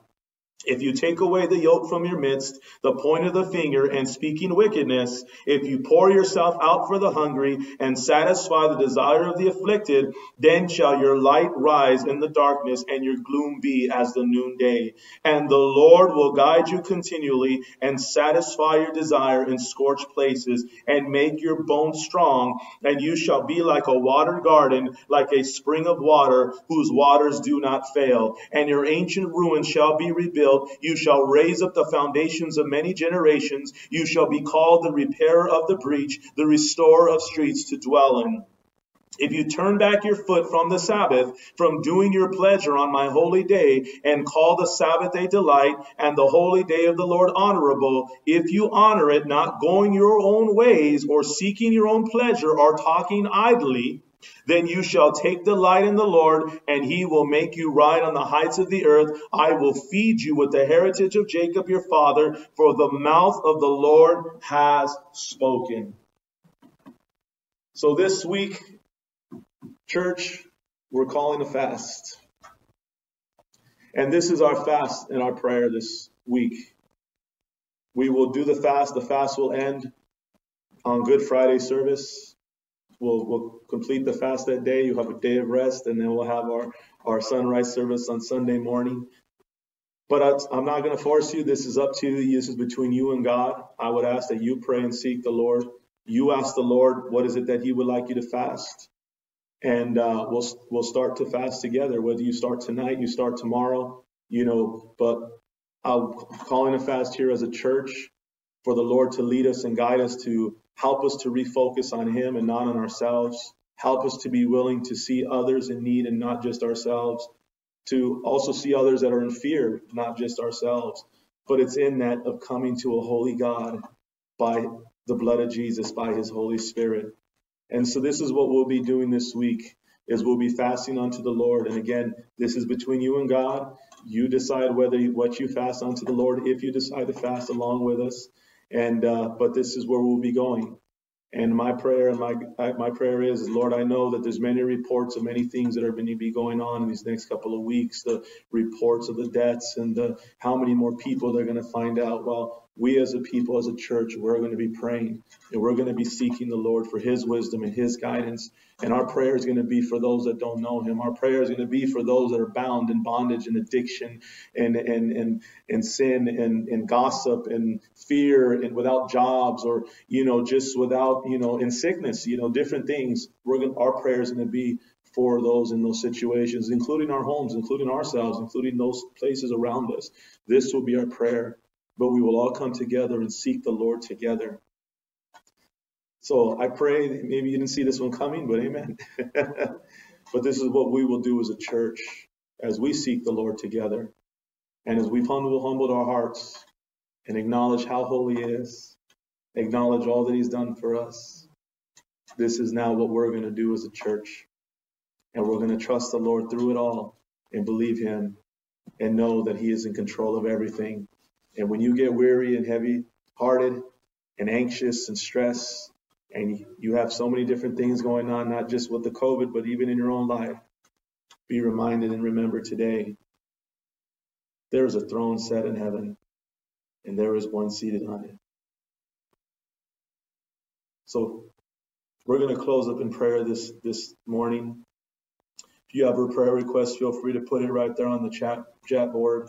If you take away the yoke from your midst, the point of the finger, and speaking wickedness, if you pour yourself out for the hungry and satisfy the desire of the afflicted, then shall your light rise in the darkness and your gloom be as the noonday. And the Lord will guide you continually and satisfy your desire in scorched places and make your bones strong. And you shall be like a watered garden, like a spring of water whose waters do not fail. And your ancient ruins shall be rebuilt you shall raise up the foundations of many generations. You shall be called the repairer of the breach, the restorer of streets to dwell in. If you turn back your foot from the Sabbath, from doing your pleasure on my holy day, and call the Sabbath a delight, and the holy day of the Lord honorable, if you honor it, not going your own ways, or seeking your own pleasure, or talking idly, then you shall take delight in the Lord, and he will make you ride on the heights of the earth. I will feed you with the heritage of Jacob your father, for the mouth of the Lord has spoken. So this week, church, we're calling a fast. And this is our fast and our prayer this week. We will do the fast. The fast will end on Good Friday service we'll, we'll complete the fast that day. You have a day of rest, and then we'll have our, our sunrise service on Sunday morning. But I'm not going to force you. This is up to you. This is between you and God. I would ask that you pray and seek the Lord. You ask the Lord, what is it that He would like you to fast? And uh, we'll we'll start to fast together. Whether you start tonight, you start tomorrow, you know. But I'm calling a fast here as a church for the Lord to lead us and guide us to Help us to refocus on Him and not on ourselves. Help us to be willing to see others in need and not just ourselves. To also see others that are in fear, not just ourselves. But it's in that of coming to a holy God by the blood of Jesus, by His Holy Spirit. And so this is what we'll be doing this week is we'll be fasting unto the Lord. And again, this is between you and God. You decide whether what you fast unto the Lord, if you decide to fast along with us. And uh, but this is where we'll be going. And my prayer and my my prayer is, Lord, I know that there's many reports of many things that are going to be going on in these next couple of weeks. The reports of the deaths and the, how many more people they're going to find out. Well, we as a people, as a church, we're going to be praying and we're going to be seeking the Lord for His wisdom and His guidance. And our prayer is going to be for those that don't know Him. Our prayer is going to be for those that are bound in bondage and addiction and and and, and sin and, and gossip and fear and without jobs or you know just without you know in sickness, you know different things. We're going our prayer is going to be for those in those situations, including our homes, including ourselves, including those places around us. This will be our prayer but we will all come together and seek the Lord together. So I pray, maybe you didn't see this one coming, but amen. [laughs] but this is what we will do as a church as we seek the Lord together. And as we've humbled, humbled our hearts and acknowledge how holy He is, acknowledge all that He's done for us, this is now what we're going to do as a church. And we're going to trust the Lord through it all and believe Him and know that He is in control of everything. And when you get weary and heavy hearted and anxious and stressed, and you have so many different things going on, not just with the COVID, but even in your own life, be reminded and remember today there is a throne set in heaven, and there is one seated on it. So we're going to close up in prayer this, this morning. If you have a prayer request, feel free to put it right there on the chat, chat board.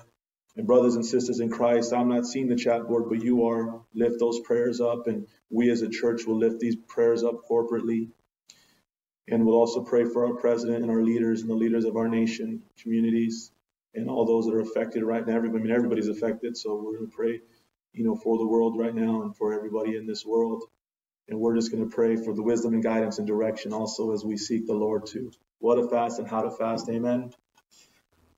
And brothers and sisters in Christ, I'm not seeing the chat board, but you are. Lift those prayers up, and we as a church will lift these prayers up corporately. And we'll also pray for our president and our leaders and the leaders of our nation, communities, and all those that are affected right now. Everybody, I mean, everybody's affected, so we're going to pray, you know, for the world right now and for everybody in this world. And we're just going to pray for the wisdom and guidance and direction also as we seek the Lord to what to fast and how to fast. Amen.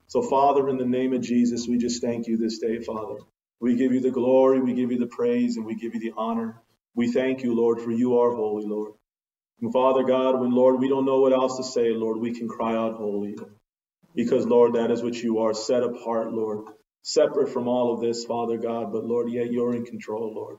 So, Father, in the name of Jesus, we just thank you this day, Father. We give you the glory, we give you the praise, and we give you the honor. We thank you, Lord, for you are holy, Lord. And Father God, when, Lord, we don't know what else to say, Lord, we can cry out holy. Because, Lord, that is what you are, set apart, Lord, separate from all of this, Father God. But, Lord, yet you're in control, Lord.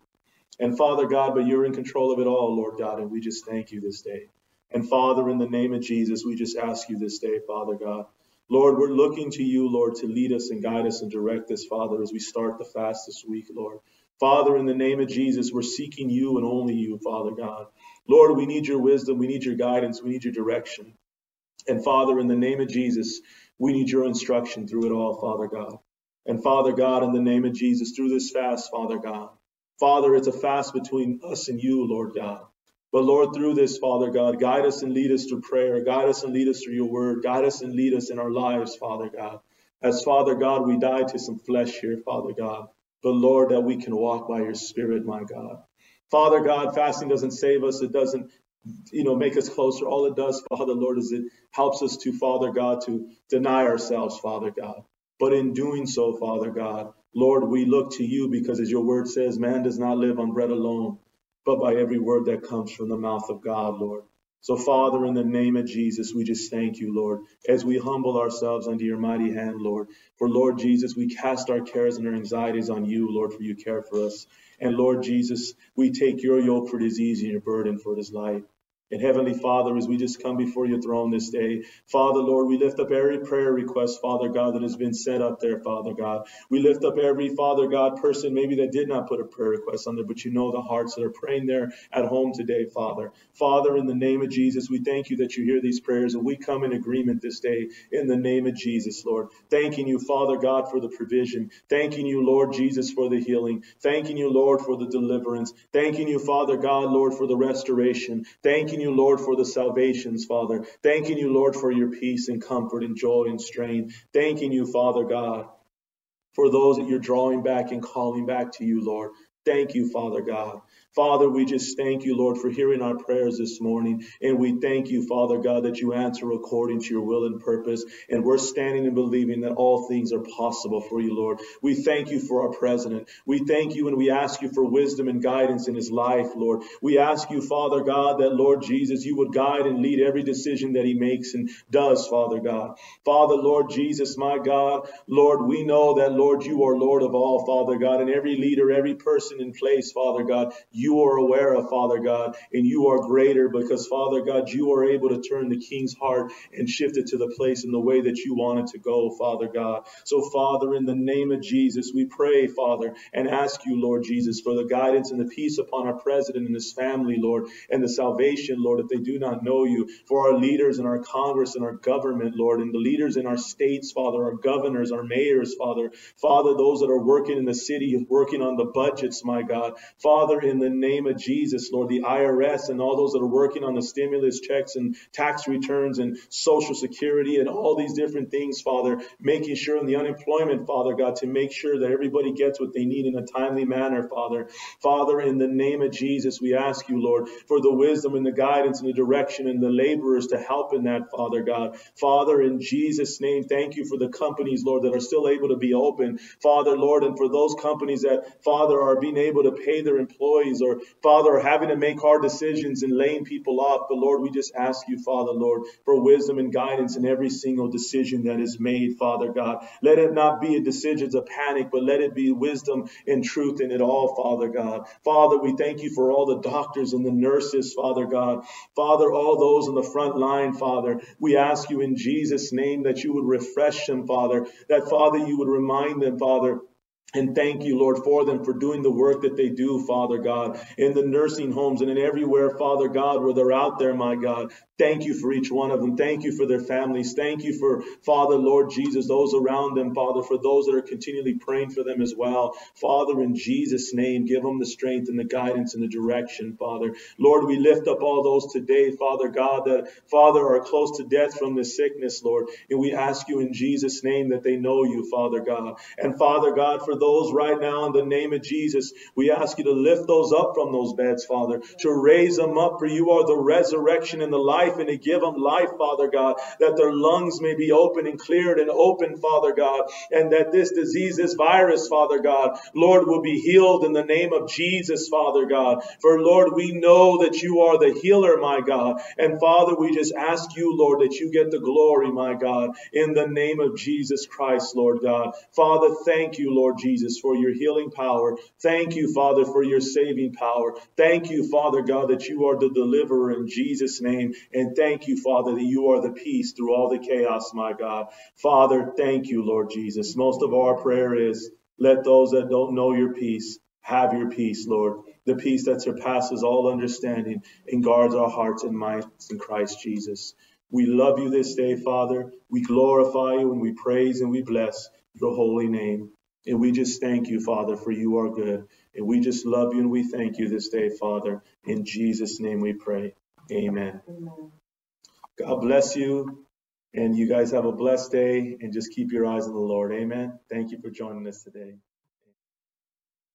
And, Father God, but you're in control of it all, Lord God, and we just thank you this day. And, Father, in the name of Jesus, we just ask you this day, Father God, Lord, we're looking to you, Lord, to lead us and guide us and direct us, Father, as we start the fast this week, Lord. Father, in the name of Jesus, we're seeking you and only you, Father God. Lord, we need your wisdom, we need your guidance, we need your direction. And Father, in the name of Jesus, we need your instruction through it all, Father God. And Father God, in the name of Jesus, through this fast, Father God. Father, it's a fast between us and you, Lord God. But Lord, through this, Father God, guide us and lead us through prayer. Guide us and lead us through your word. Guide us and lead us in our lives, Father God. As Father God, we die to some flesh here, Father God. But Lord, that we can walk by your spirit, my God. Father God, fasting doesn't save us. It doesn't, you know, make us closer. All it does, Father, Lord, is it helps us to, Father God, to deny ourselves, Father God. But in doing so, Father God, Lord, we look to you because as your word says, man does not live on bread alone, but by every word that comes from the mouth of God, Lord. So, Father, in the name of Jesus, we just thank you, Lord, as we humble ourselves under your mighty hand, Lord. For, Lord Jesus, we cast our cares and our anxieties on you, Lord, for you care for us. And, Lord Jesus, we take your yoke, for it is easy, and your burden, for it is light. And Heavenly Father, as we just come before your throne this day, Father, Lord, we lift up every prayer request, Father God, that has been set up there, Father God. We lift up every, Father God, person maybe that did not put a prayer request on there, but you know the hearts that are praying there at home today, Father. Father, in the name of Jesus, we thank you that you hear these prayers and we come in agreement this day in the name of Jesus, Lord. Thanking you, Father God, for the provision. Thanking you, Lord Jesus, for the healing. Thanking you, Lord, for the deliverance. Thanking you, Father God, Lord, for the restoration. Thanking Thanking you, Lord, for the salvations, Father. Thanking you, Lord, for your peace and comfort and joy and strength. Thanking you, Father God, for those that you're drawing back and calling back to you, Lord. Thank you, Father God. Father, we just thank you, Lord, for hearing our prayers this morning. And we thank you, Father God, that you answer according to your will and purpose. And we're standing and believing that all things are possible for you, Lord. We thank you for our president. We thank you and we ask you for wisdom and guidance in his life, Lord. We ask you, Father God, that, Lord Jesus, you would guide and lead every decision that he makes and does, Father God. Father, Lord Jesus, my God, Lord, we know that, Lord, you are Lord of all, Father God, and every leader, every person in place, Father God, you you are aware of, Father God, and you are greater because, Father God, you are able to turn the king's heart and shift it to the place in the way that you want it to go, Father God. So, Father, in the name of Jesus, we pray, Father, and ask you, Lord Jesus, for the guidance and the peace upon our president and his family, Lord, and the salvation, Lord, if they do not know you, for our leaders and our Congress and our government, Lord, and the leaders in our states, Father, our governors, our mayors, Father, Father, those that are working in the city, working on the budgets, my God. Father, in the name of Jesus, Lord, the IRS and all those that are working on the stimulus checks and tax returns and Social Security and all these different things, Father, making sure in the unemployment, Father God, to make sure that everybody gets what they need in a timely manner, Father. Father, in the name of Jesus, we ask you, Lord, for the wisdom and the guidance and the direction and the laborers to help in that, Father God. Father, in Jesus' name, thank you for the companies, Lord, that are still able to be open. Father, Lord, and for those companies that, Father, are being able to pay their employees or, Father, having to make hard decisions and laying people off. But, Lord, we just ask you, Father, Lord, for wisdom and guidance in every single decision that is made, Father God. Let it not be a decision of panic, but let it be wisdom and truth in it all, Father God. Father, we thank you for all the doctors and the nurses, Father God. Father, all those in the front line, Father, we ask you in Jesus' name that you would refresh them, Father, that, Father, you would remind them, Father, and thank you, Lord, for them for doing the work that they do, Father God, in the nursing homes and in everywhere, Father God, where they're out there, my God. Thank you for each one of them. Thank you for their families. Thank you for, Father, Lord Jesus, those around them, Father, for those that are continually praying for them as well. Father, in Jesus' name, give them the strength and the guidance and the direction, Father. Lord, we lift up all those today, Father God, that, Father, are close to death from this sickness, Lord. And we ask you in Jesus' name that they know you, Father God. And Father God, for those right now in the name of Jesus, we ask you to lift those up from those beds, Father, to raise them up, for you are the resurrection and the life life and to give them life, Father God, that their lungs may be open and cleared and open, Father God, and that this disease, this virus, Father God, Lord, will be healed in the name of Jesus, Father God. For Lord, we know that you are the healer, my God. And Father, we just ask you, Lord, that you get the glory, my God, in the name of Jesus Christ, Lord God. Father, thank you, Lord Jesus, for your healing power. Thank you, Father, for your saving power. Thank you, Father God, that you are the deliverer in Jesus' name. And thank you, Father, that you are the peace through all the chaos, my God. Father, thank you, Lord Jesus. Most of our prayer is let those that don't know your peace have your peace, Lord. The peace that surpasses all understanding and guards our hearts and minds in Christ Jesus. We love you this day, Father. We glorify you and we praise and we bless your holy name. And we just thank you, Father, for you are good. And we just love you and we thank you this day, Father. In Jesus' name we pray. Amen. God bless you. And you guys have a blessed day and just keep your eyes on the Lord. Amen. Thank you for joining us today.